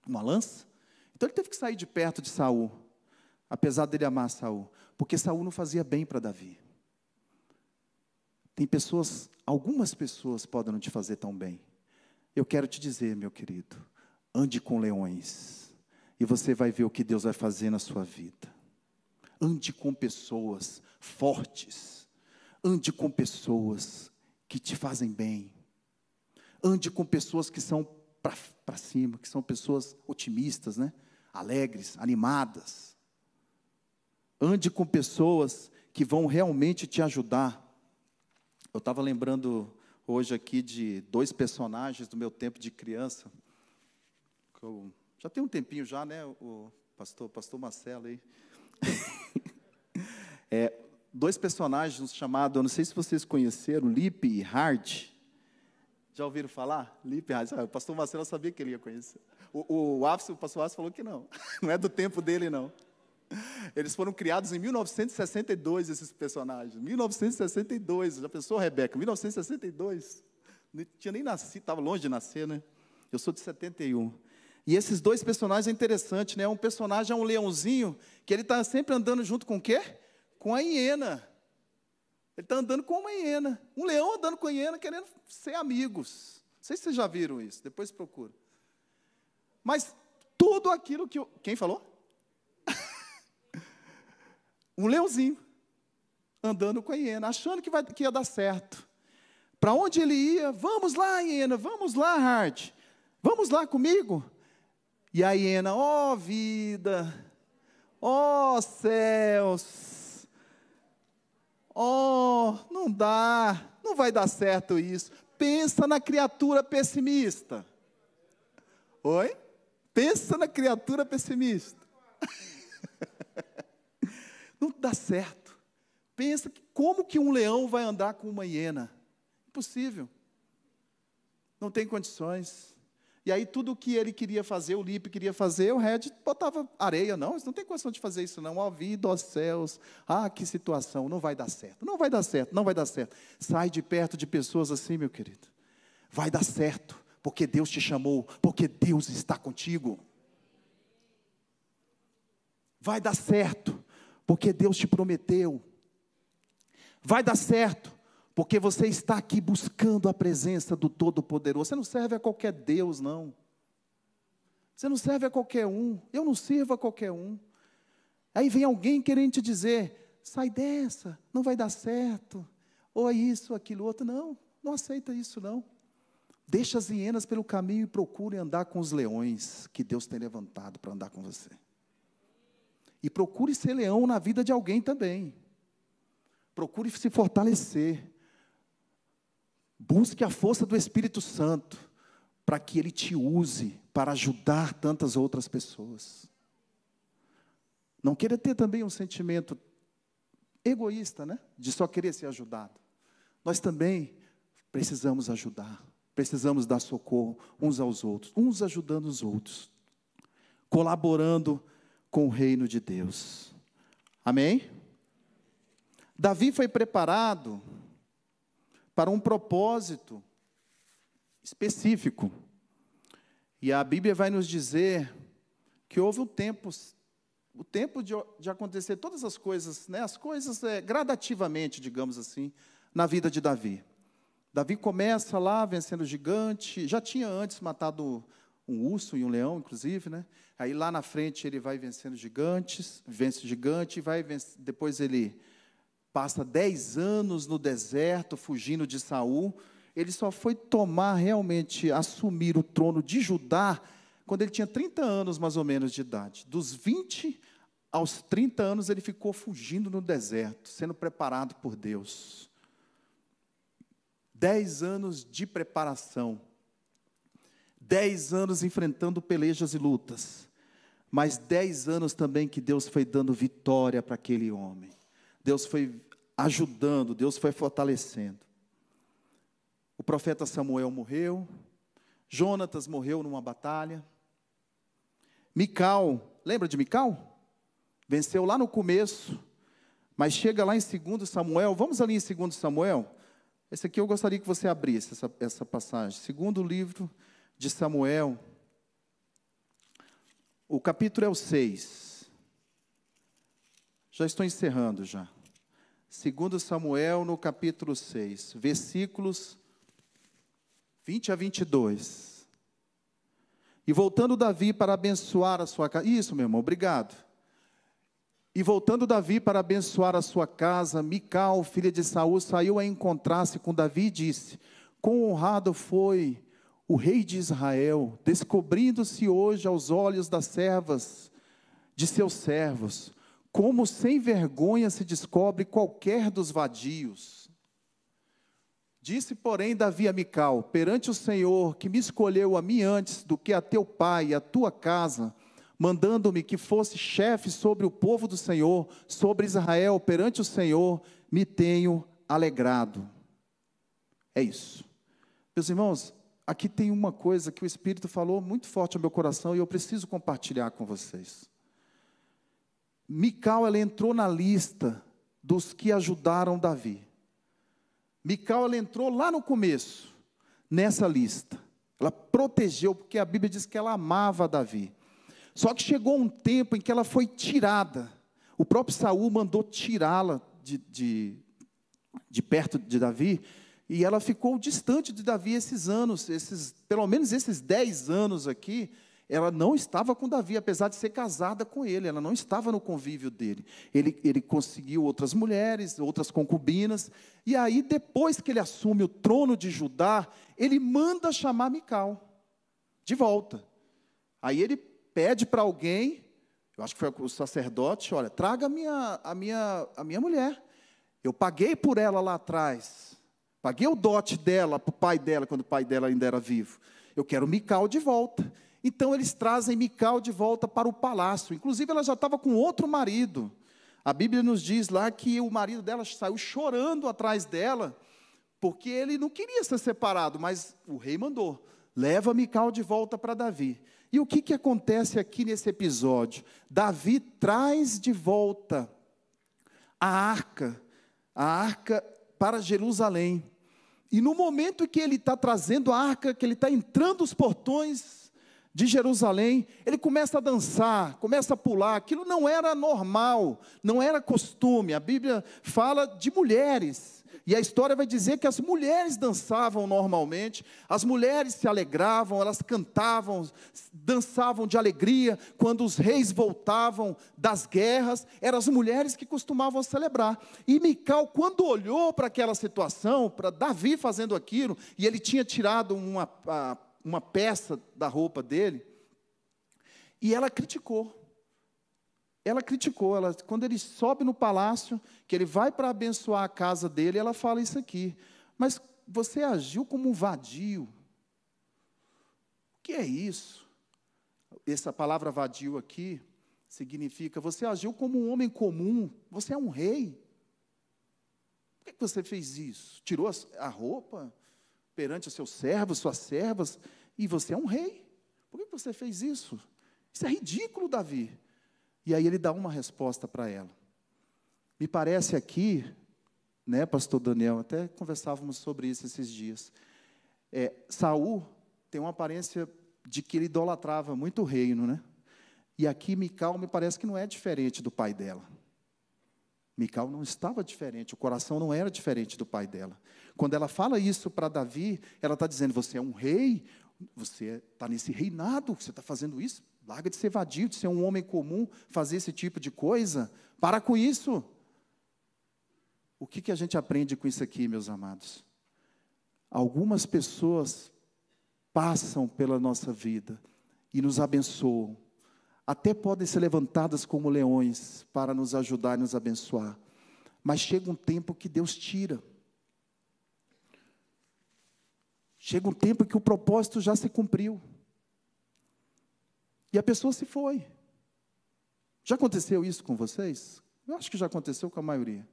Speaker 1: uma lança. Então ele teve que sair de perto de Saul apesar dele amar Saul, porque Saul não fazia bem para Davi. Tem pessoas, algumas pessoas podem não te fazer tão bem. Eu quero te dizer, meu querido, ande com leões e você vai ver o que Deus vai fazer na sua vida. Ande com pessoas fortes. Ande com pessoas que te fazem bem. Ande com pessoas que são para cima, que são pessoas otimistas, né? Alegres, animadas. Ande com pessoas que vão realmente te ajudar. Eu estava lembrando hoje aqui de dois personagens do meu tempo de criança. Eu, já tem um tempinho já, né? O pastor, pastor Marcelo aí. *laughs* é, dois personagens chamados, eu não sei se vocês conheceram, Lipe e Hard. Já ouviram falar? Lipe e Hard. Ah, o pastor Marcelo sabia que ele ia conhecer. O, o, o, o pastor Afs falou que não. *laughs* Não é do tempo dele, não. Eles foram criados em 1962, esses personagens. 1962, já pensou, Rebeca? 1962. Não tinha nem nascido, estava longe de nascer, né? Eu sou de 71. E esses dois personagens é interessante, né? Um personagem é um leãozinho, que ele está sempre andando junto com o quê? Com a hiena. Ele está andando com uma hiena. Um leão andando com a hiena, querendo ser amigos. Não sei se vocês já viram isso, depois procura. Mas tudo aquilo que. Quem falou? Um leãozinho andando com a hiena, achando que, vai, que ia dar certo. Para onde ele ia? Vamos lá, hiena, vamos lá, Hart. Vamos lá comigo. E a hiena, ó oh, vida, ó oh, céus, ó, oh, não dá, não vai dar certo isso. Pensa na criatura pessimista. Oi? Pensa na criatura pessimista. não dá certo. Pensa que como que um leão vai andar com uma hiena? Impossível. Não tem condições. E aí tudo o que ele queria fazer, o Lipe queria fazer, o Red botava areia. Não, não tem condição de fazer isso não. Ó ó céus. Ah, que situação, não vai dar certo. Não vai dar certo, não vai dar certo. Sai de perto de pessoas assim, meu querido. Vai dar certo, porque Deus te chamou, porque Deus está contigo. Vai dar certo, porque Deus te prometeu. Vai dar certo, porque você está aqui buscando a presença do Todo-Poderoso. Você não serve a qualquer Deus, não. Você não serve a qualquer um. Eu não sirvo a qualquer um. Aí vem alguém querendo te dizer: sai dessa, não vai dar certo. Ou é isso, aquilo, outro. Não, não aceita isso, não. Deixa as hienas pelo caminho e procure andar com os leões que Deus tem levantado para andar com você. E procure ser leão na vida de alguém também. Procure se fortalecer. Busque a força do Espírito Santo para que ele te use para ajudar tantas outras pessoas. Não queira ter também um sentimento egoísta, né? De só querer ser ajudado. Nós também precisamos ajudar, precisamos dar socorro uns aos outros, uns ajudando os outros, colaborando com o reino de Deus. Amém? Davi foi preparado para um propósito específico. E a Bíblia vai nos dizer que houve um tempo, o tempo de, de acontecer todas as coisas, né, as coisas é, gradativamente, digamos assim, na vida de Davi. Davi começa lá vencendo o gigante, já tinha antes matado um urso e um leão, inclusive, né? Aí lá na frente ele vai vencendo gigantes, vence gigante, vai vence, depois ele passa dez anos no deserto, fugindo de Saul. Ele só foi tomar realmente, assumir o trono de Judá, quando ele tinha 30 anos mais ou menos de idade. Dos 20 aos 30 anos, ele ficou fugindo no deserto, sendo preparado por Deus. Dez anos de preparação. Dez anos enfrentando pelejas e lutas. Mas dez anos também que Deus foi dando vitória para aquele homem. Deus foi ajudando, Deus foi fortalecendo. O profeta Samuel morreu, Jonatas morreu numa batalha. Mical, lembra de Mical? Venceu lá no começo, mas chega lá em 2 Samuel, vamos ali em 2 Samuel. Esse aqui eu gostaria que você abrisse essa, essa passagem. Segundo livro de Samuel, o capítulo é o 6. Já estou encerrando já. Segundo Samuel, no capítulo 6, versículos 20 a 22. E voltando Davi para abençoar a sua casa. Isso, meu irmão, obrigado. E voltando Davi para abençoar a sua casa, Mical, filha de Saul, saiu a encontrar-se com Davi e disse: Quão honrado foi o rei de Israel, descobrindo-se hoje aos olhos das servas de seus servos como sem vergonha se descobre qualquer dos vadios. Disse, porém, Davi a Mical: perante o Senhor, que me escolheu a mim antes do que a teu pai e a tua casa, mandando-me que fosse chefe sobre o povo do Senhor, sobre Israel, perante o Senhor, me tenho alegrado. É isso. Meus irmãos, aqui tem uma coisa que o Espírito falou muito forte ao meu coração e eu preciso compartilhar com vocês. Mical ela entrou na lista dos que ajudaram Davi. Mical ela entrou lá no começo, nessa lista. Ela protegeu, porque a Bíblia diz que ela amava Davi. Só que chegou um tempo em que ela foi tirada. O próprio Saul mandou tirá-la de, de, de perto de Davi, e ela ficou distante de Davi esses anos, esses, pelo menos esses dez anos aqui, ela não estava com Davi, apesar de ser casada com ele, ela não estava no convívio dele. Ele, ele conseguiu outras mulheres, outras concubinas, e aí, depois que ele assume o trono de Judá, ele manda chamar Mical de volta. Aí ele pede para alguém, eu acho que foi o sacerdote, olha, traga a minha, a minha, a minha mulher. Eu paguei por ela lá atrás. Paguei o dote dela para o pai dela, quando o pai dela ainda era vivo. Eu quero Mical de volta. Então eles trazem Mical de volta para o palácio. Inclusive ela já estava com outro marido. A Bíblia nos diz lá que o marido dela saiu chorando atrás dela, porque ele não queria ser separado, mas o rei mandou: leva Mical de volta para Davi. E o que, que acontece aqui nesse episódio? Davi traz de volta a arca, a arca para Jerusalém. E no momento que ele está trazendo a arca, que ele está entrando os portões de Jerusalém, ele começa a dançar, começa a pular. Aquilo não era normal, não era costume. A Bíblia fala de mulheres. E a história vai dizer que as mulheres dançavam normalmente, as mulheres se alegravam, elas cantavam, dançavam de alegria quando os reis voltavam das guerras, eram as mulheres que costumavam celebrar. E Mical, quando olhou para aquela situação, para Davi fazendo aquilo, e ele tinha tirado uma, uma peça da roupa dele, e ela criticou ela criticou, ela, quando ele sobe no palácio, que ele vai para abençoar a casa dele, ela fala isso aqui. Mas você agiu como um vadio. O que é isso? Essa palavra vadio aqui significa você agiu como um homem comum, você é um rei. Por que você fez isso? Tirou a roupa perante os seus servos, suas servas, e você é um rei. Por que você fez isso? Isso é ridículo, Davi. E aí ele dá uma resposta para ela. Me parece aqui, né, pastor Daniel, até conversávamos sobre isso esses dias. É, Saul tem uma aparência de que ele idolatrava muito o reino, né? E aqui Mical me parece que não é diferente do pai dela. Mical não estava diferente, o coração não era diferente do pai dela. Quando ela fala isso para Davi, ela está dizendo: você é um rei, você está nesse reinado, você está fazendo isso. Larga de ser vadio, de ser um homem comum, fazer esse tipo de coisa. Para com isso. O que, que a gente aprende com isso aqui, meus amados? Algumas pessoas passam pela nossa vida e nos abençoam. Até podem ser levantadas como leões para nos ajudar e nos abençoar. Mas chega um tempo que Deus tira. Chega um tempo que o propósito já se cumpriu. E a pessoa se foi. Já aconteceu isso com vocês? Eu acho que já aconteceu com a maioria.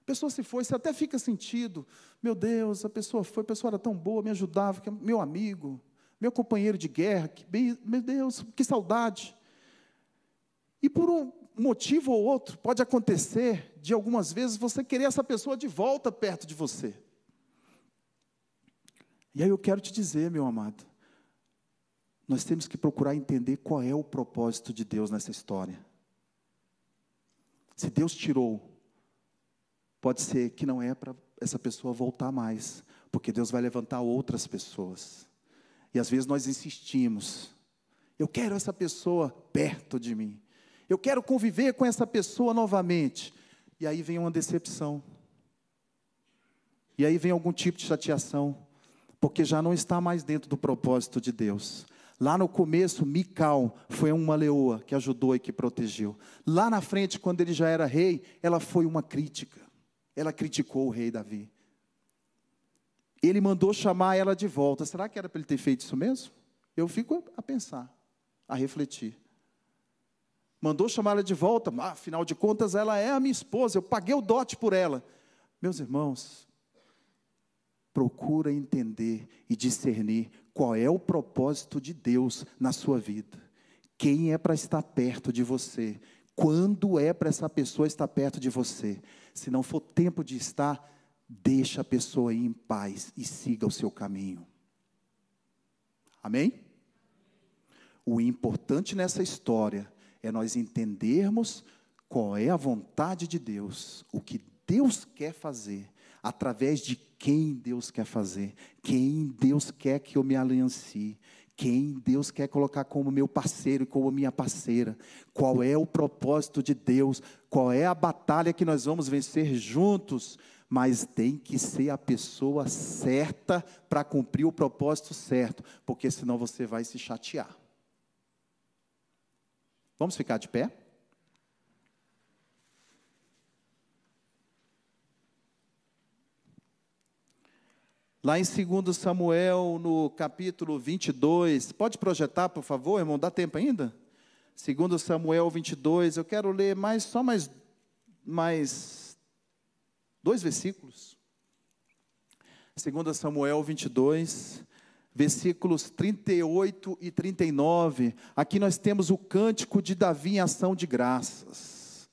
Speaker 1: A pessoa se foi, você até fica sentido. Meu Deus, a pessoa foi, a pessoa era tão boa, me ajudava, é meu amigo, meu companheiro de guerra, que, meu Deus, que saudade. E por um motivo ou outro, pode acontecer de algumas vezes você querer essa pessoa de volta perto de você. E aí eu quero te dizer, meu amado, nós temos que procurar entender qual é o propósito de Deus nessa história. Se Deus tirou, pode ser que não é para essa pessoa voltar mais, porque Deus vai levantar outras pessoas. E às vezes nós insistimos. Eu quero essa pessoa perto de mim. Eu quero conviver com essa pessoa novamente. E aí vem uma decepção. E aí vem algum tipo de chateação, porque já não está mais dentro do propósito de Deus. Lá no começo, Mical foi uma leoa que ajudou e que protegeu. Lá na frente, quando ele já era rei, ela foi uma crítica. Ela criticou o rei Davi. Ele mandou chamar ela de volta. Será que era para ele ter feito isso mesmo? Eu fico a pensar, a refletir. Mandou chamar ela de volta, ah, afinal de contas, ela é a minha esposa, eu paguei o dote por ela. Meus irmãos, procura entender e discernir qual é o propósito de Deus na sua vida. Quem é para estar perto de você? Quando é para essa pessoa estar perto de você? Se não for tempo de estar, deixa a pessoa ir em paz e siga o seu caminho. Amém? O importante nessa história é nós entendermos qual é a vontade de Deus, o que Deus quer fazer, através de quem Deus quer fazer, quem Deus quer que eu me aliancie, quem Deus quer colocar como meu parceiro e como minha parceira, qual é o propósito de Deus, qual é a batalha que nós vamos vencer juntos, mas tem que ser a pessoa certa para cumprir o propósito certo, porque senão você vai se chatear. Vamos ficar de pé? Lá em 2 Samuel, no capítulo 22, pode projetar, por favor, irmão? Dá tempo ainda? 2 Samuel 22, eu quero ler mais, só mais, mais dois versículos. 2 Samuel 22, versículos 38 e 39. Aqui nós temos o cântico de Davi em ação de graças.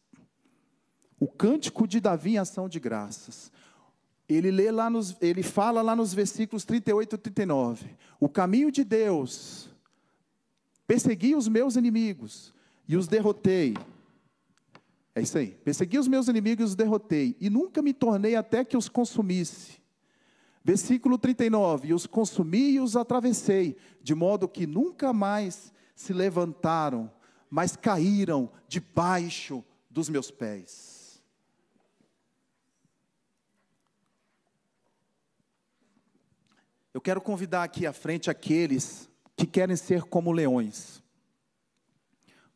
Speaker 1: O cântico de Davi em ação de graças ele lê lá nos, ele fala lá nos versículos 38 e 39. O caminho de Deus, persegui os meus inimigos e os derrotei. É isso aí. Persegui os meus inimigos e os derrotei, e nunca me tornei até que os consumisse. Versículo 39: E os consumi e os atravessei, de modo que nunca mais se levantaram, mas caíram debaixo dos meus pés. Eu quero convidar aqui à frente aqueles que querem ser como leões.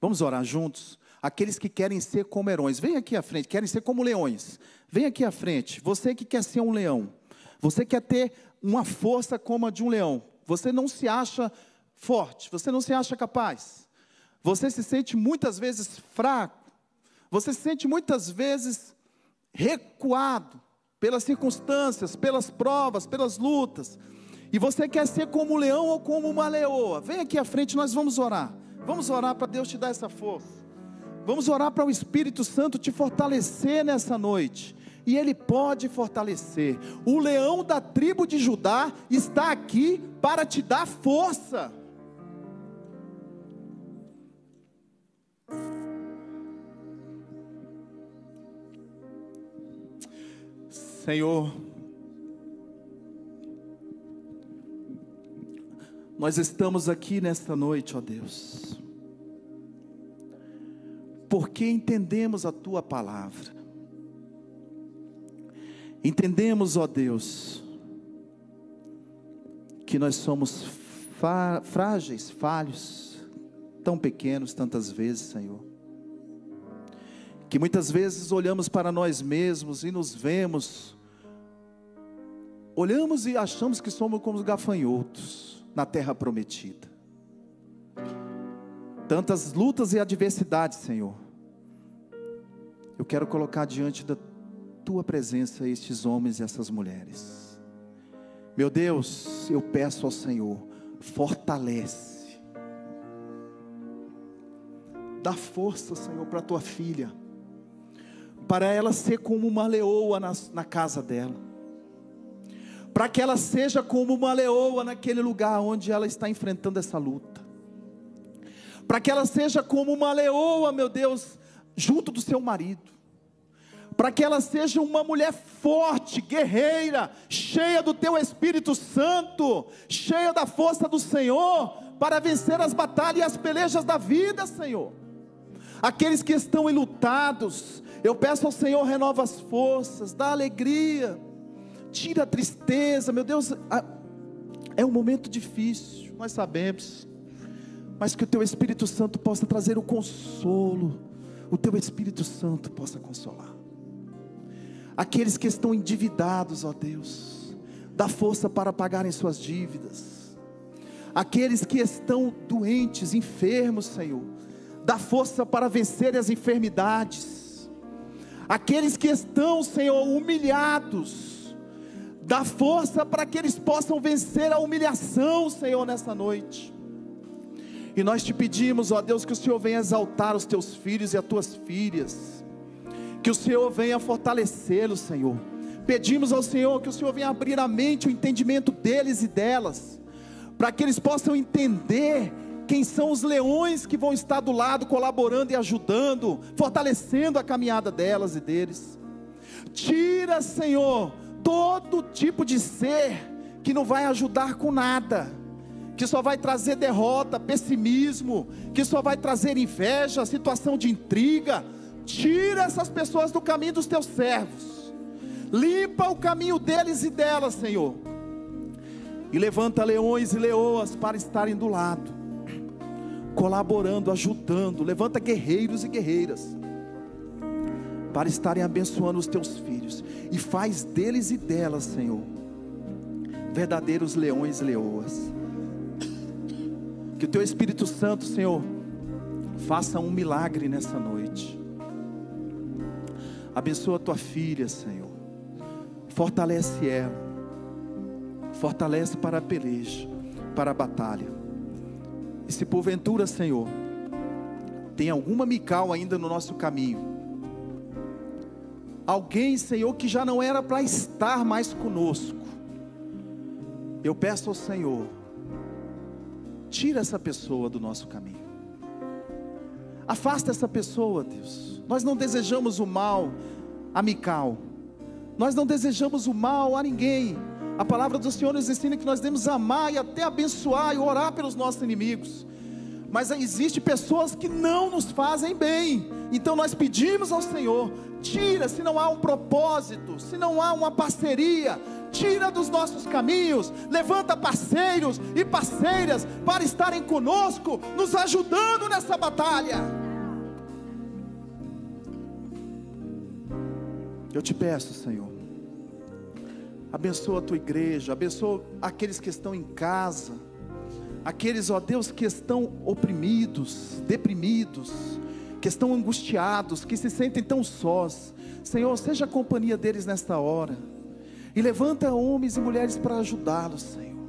Speaker 1: Vamos orar juntos? Aqueles que querem ser como heróis, vem aqui à frente, querem ser como leões. Vem aqui à frente. Você que quer ser um leão. Você quer ter uma força como a de um leão. Você não se acha forte, você não se acha capaz. Você se sente muitas vezes fraco. Você se sente muitas vezes recuado pelas circunstâncias, pelas provas, pelas lutas. E você quer ser como um leão ou como uma leoa? Vem aqui à frente, nós vamos orar. Vamos orar para Deus te dar essa força. Vamos orar para o Espírito Santo te fortalecer nessa noite. E Ele pode fortalecer. O leão da tribo de Judá está aqui para te dar força. Senhor, Nós estamos aqui nesta noite, ó Deus, porque entendemos a tua palavra, entendemos, ó Deus, que nós somos frágeis, falhos, tão pequenos tantas vezes, Senhor, que muitas vezes olhamos para nós mesmos e nos vemos, olhamos e achamos que somos como os gafanhotos, na terra prometida. Tantas lutas e adversidades, Senhor. Eu quero colocar diante da tua presença estes homens e essas mulheres. Meu Deus, eu peço ao Senhor, fortalece. Dá força, Senhor, para tua filha, para ela ser como uma leoa na, na casa dela para que ela seja como uma leoa naquele lugar onde ela está enfrentando essa luta, para que ela seja como uma leoa, meu Deus, junto do seu marido, para que ela seja uma mulher forte, guerreira, cheia do teu Espírito Santo, cheia da força do Senhor, para vencer as batalhas e as pelejas da vida, Senhor. Aqueles que estão enlutados, eu peço ao Senhor renova as forças, dá alegria tira a tristeza, meu Deus, é um momento difícil, nós sabemos, mas que o Teu Espírito Santo possa trazer o consolo, o Teu Espírito Santo possa consolar. Aqueles que estão endividados, ó Deus, dá força para pagarem suas dívidas. Aqueles que estão doentes, enfermos, Senhor, dá força para vencer as enfermidades. Aqueles que estão, Senhor, humilhados, Dá força para que eles possam vencer a humilhação, Senhor, nessa noite. E nós te pedimos, ó Deus, que o Senhor venha exaltar os teus filhos e as tuas filhas. Que o Senhor venha fortalecê-los, Senhor. Pedimos ao Senhor que o Senhor venha abrir a mente, o entendimento deles e delas, para que eles possam entender quem são os leões que vão estar do lado, colaborando e ajudando, fortalecendo a caminhada delas e deles. Tira, Senhor, todo tipo de ser que não vai ajudar com nada, que só vai trazer derrota, pessimismo, que só vai trazer inveja, situação de intriga. Tira essas pessoas do caminho dos teus servos, limpa o caminho deles e delas, Senhor, e levanta leões e leoas para estarem do lado, colaborando, ajudando. Levanta guerreiros e guerreiras para estarem abençoando os teus filhos e faz deles e delas, Senhor, verdadeiros leões e leoas. Que o teu Espírito Santo, Senhor, faça um milagre nessa noite. Abençoa a tua filha, Senhor. Fortalece ela. Fortalece para a peleja, para a batalha. E se porventura, Senhor, tem alguma mical ainda no nosso caminho, alguém, Senhor, que já não era para estar mais conosco, eu peço ao Senhor, Tira essa pessoa do nosso caminho. Afasta essa pessoa, Deus. Nós não desejamos o mal a Mical. Nós não desejamos o mal a ninguém. A palavra do Senhor nos ensina que nós devemos amar e até abençoar e orar pelos nossos inimigos. Mas existem pessoas que não nos fazem bem. Então nós pedimos ao Senhor: tira, se não há um propósito, se não há uma parceria, tira dos nossos caminhos, levanta parceiros e parceiras para estarem conosco, nos ajudando nessa batalha. Eu te peço, Senhor, abençoa a tua igreja, abençoa aqueles que estão em casa, aqueles, ó Deus, que estão oprimidos, deprimidos, que estão angustiados, que se sentem tão sós. Senhor, seja a companhia deles nesta hora. E levanta homens e mulheres para ajudá-los, Senhor.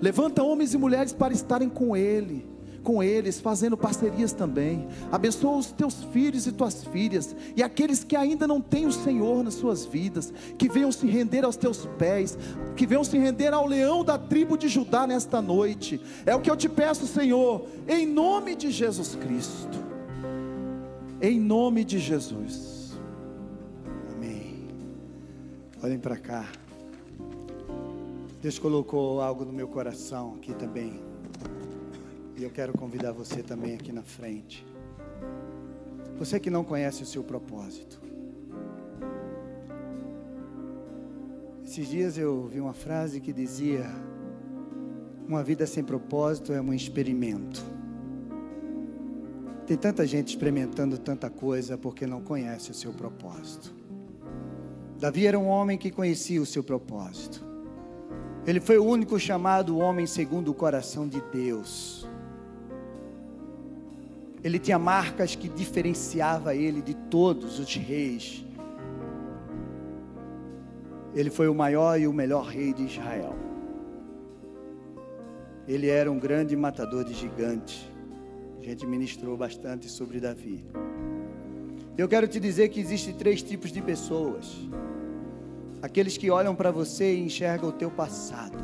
Speaker 1: Levanta homens e mulheres para estarem com Ele, com eles, fazendo parcerias também. Abençoa os teus filhos e tuas filhas, e aqueles que ainda não têm o Senhor nas suas vidas, que venham se render aos teus pés, que venham se render ao leão da tribo de Judá nesta noite. É o que eu te peço, Senhor, em nome de Jesus Cristo. Em nome de Jesus.
Speaker 2: Olhem para cá. Deus colocou algo no meu coração aqui também. E eu quero convidar você também aqui na frente. Você que não conhece o seu propósito. Esses dias eu vi uma frase que dizia: Uma vida sem propósito é um experimento. Tem tanta gente experimentando tanta coisa porque não conhece o seu propósito. Davi era um homem que conhecia o seu propósito. Ele foi o único chamado homem segundo o coração de Deus. Ele tinha marcas que diferenciava ele de todos os reis. Ele foi o maior e o melhor rei de Israel. Ele era um grande matador de gigantes. Gente ministrou bastante sobre Davi. Eu quero te dizer que existem três tipos de pessoas. Aqueles que olham para você e enxergam o teu passado.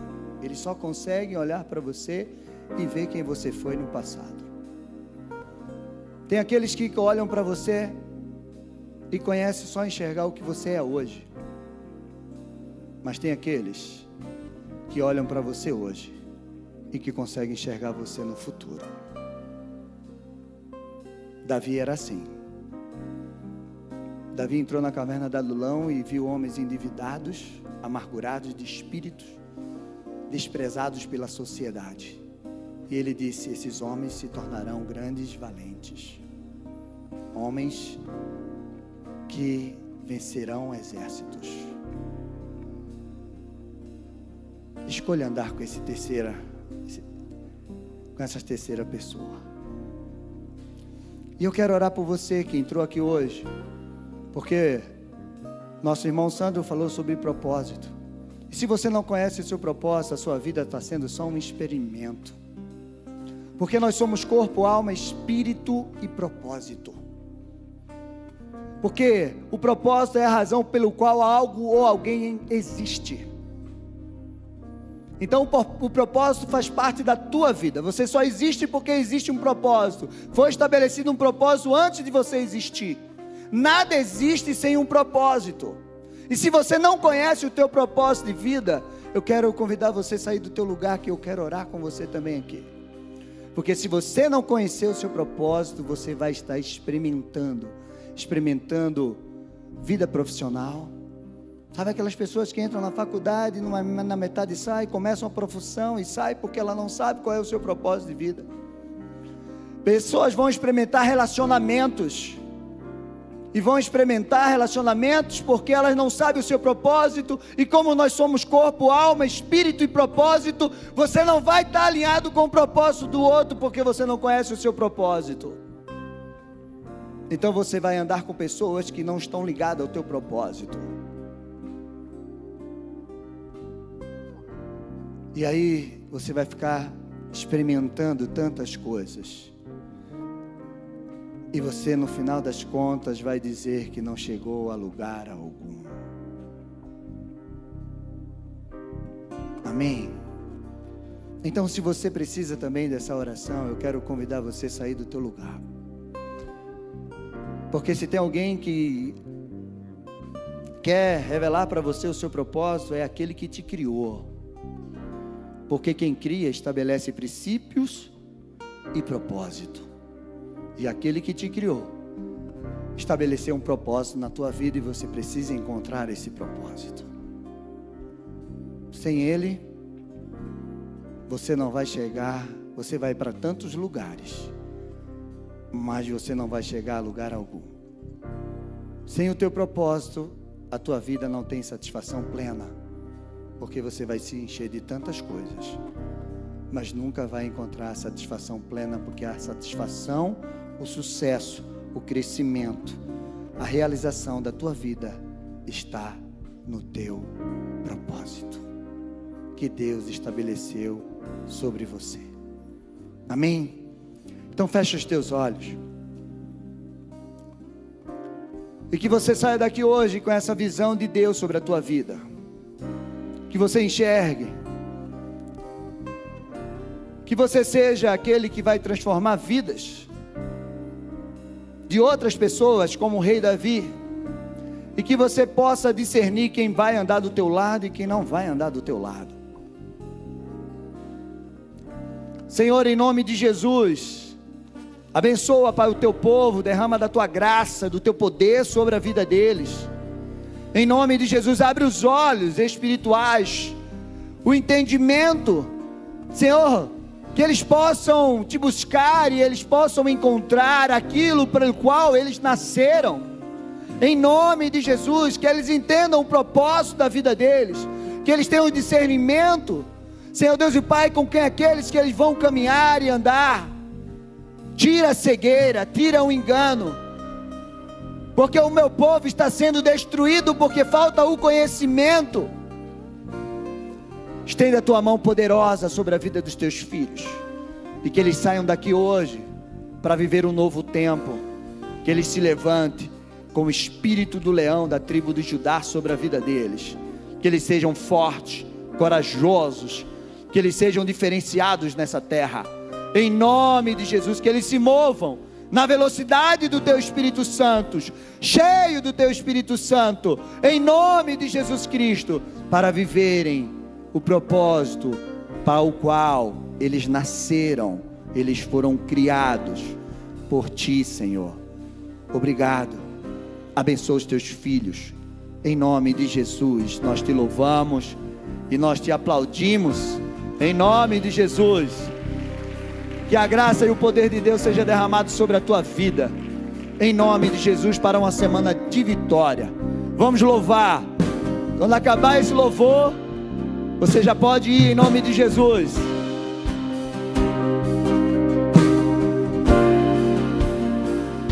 Speaker 2: Eles só conseguem olhar para você e ver quem você foi no passado. Tem aqueles que olham para você e conhecem só enxergar o que você é hoje. Mas tem aqueles que olham para você hoje e que conseguem enxergar você no futuro. Davi era assim. Davi entrou na caverna da Adulão e viu homens endividados, amargurados de espíritos, desprezados pela sociedade. E ele disse: Esses homens se tornarão grandes valentes, homens que vencerão exércitos. Escolha andar com esse terceira, com essa terceira pessoa. E eu quero orar por você que entrou aqui hoje porque nosso irmão Sandro falou sobre propósito. E se você não conhece o seu propósito, a sua vida está sendo só um experimento. Porque nós somos corpo, alma, espírito e propósito. Porque o propósito é a razão pelo qual algo ou alguém existe. Então o, propósito faz parte da tua vida. Você só existe porque existe um propósito. Foi estabelecido um propósito antes de você existir. Nada existe sem um propósito. E se você não conhece o teu propósito de vida, eu quero convidar você a sair do teu lugar que eu quero orar com você também aqui. Porque se você não conhecer o seu propósito, você vai estar experimentando, experimentando vida profissional. Sabe aquelas pessoas que entram na faculdade, numa, na metade sai, começam a profissão e sai porque ela não sabe qual é o seu propósito de vida. Pessoas vão experimentar relacionamentos. E vão experimentar relacionamentos porque elas não sabem o seu propósito. E como nós somos corpo, alma, espírito e propósito, você não vai estar alinhado com o propósito do outro porque você não conhece o seu propósito. Então você vai andar com pessoas que não estão ligadas ao teu propósito. E aí você vai ficar experimentando tantas coisas. E você, no final das contas, vai dizer que não chegou a lugar algum. Amém? Então, se você precisa também dessa oração, eu quero convidar você a sair do teu lugar. Porque se tem alguém que quer revelar para você o seu propósito, é aquele que te criou. Porque quem cria estabelece princípios e propósito. E aquele que te criou estabeleceu um propósito na tua vida e você precisa encontrar esse propósito. Sem ele, você não vai chegar, você vai para tantos lugares, mas você não vai chegar a lugar algum. Sem o teu propósito, a tua vida não tem satisfação plena porque você vai se encher de tantas coisas, mas nunca vai encontrar a satisfação plena, porque a satisfação, o sucesso, o crescimento, a realização da tua vida está no teu propósito que Deus estabeleceu sobre você. Amém? Então fecha os teus olhos. E que você saia daqui hoje com essa visão de Deus sobre a tua vida que você enxergue, que você seja aquele que vai transformar vidas de outras pessoas, como o rei Davi, e que você possa discernir quem vai andar do teu lado e quem não vai andar do teu lado. Senhor, em nome de Jesus, abençoa, Pai, o teu povo, derrama da tua graça, do teu poder sobre a vida deles. Em nome de Jesus, abre os olhos espirituais, o entendimento, Senhor, que eles possam te buscar e eles possam encontrar aquilo para o qual eles nasceram. Em nome de Jesus, que eles entendam o propósito da vida deles, que eles tenham discernimento, Senhor Deus e Pai, com quem aqueles que eles vão caminhar e andar. Tira a cegueira, tira o engano porque o meu povo está sendo destruído porque falta o conhecimento. Estenda a tua mão poderosa sobre a vida dos teus filhos, e que eles saiam daqui hoje para viver um novo tempo, que eles se levante com o espírito do leão da tribo de Judá sobre a vida deles, que eles sejam fortes, corajosos, que eles sejam diferenciados nessa terra, em nome de Jesus, que eles se movam na velocidade do teu Espírito Santo, cheio do teu Espírito Santo, em nome de Jesus Cristo, para viverem o propósito para o qual eles nasceram, eles foram criados por ti, Senhor. Obrigado. Abençoa os teus filhos. Em nome de Jesus, nós te louvamos e nós te aplaudimos. Em nome de Jesus. Que a graça e o poder de Deus seja derramado sobre a tua vida. Em nome de Jesus, para uma semana de vitória. Vamos louvar. Quando acabar esse louvor, você já pode ir em nome de Jesus.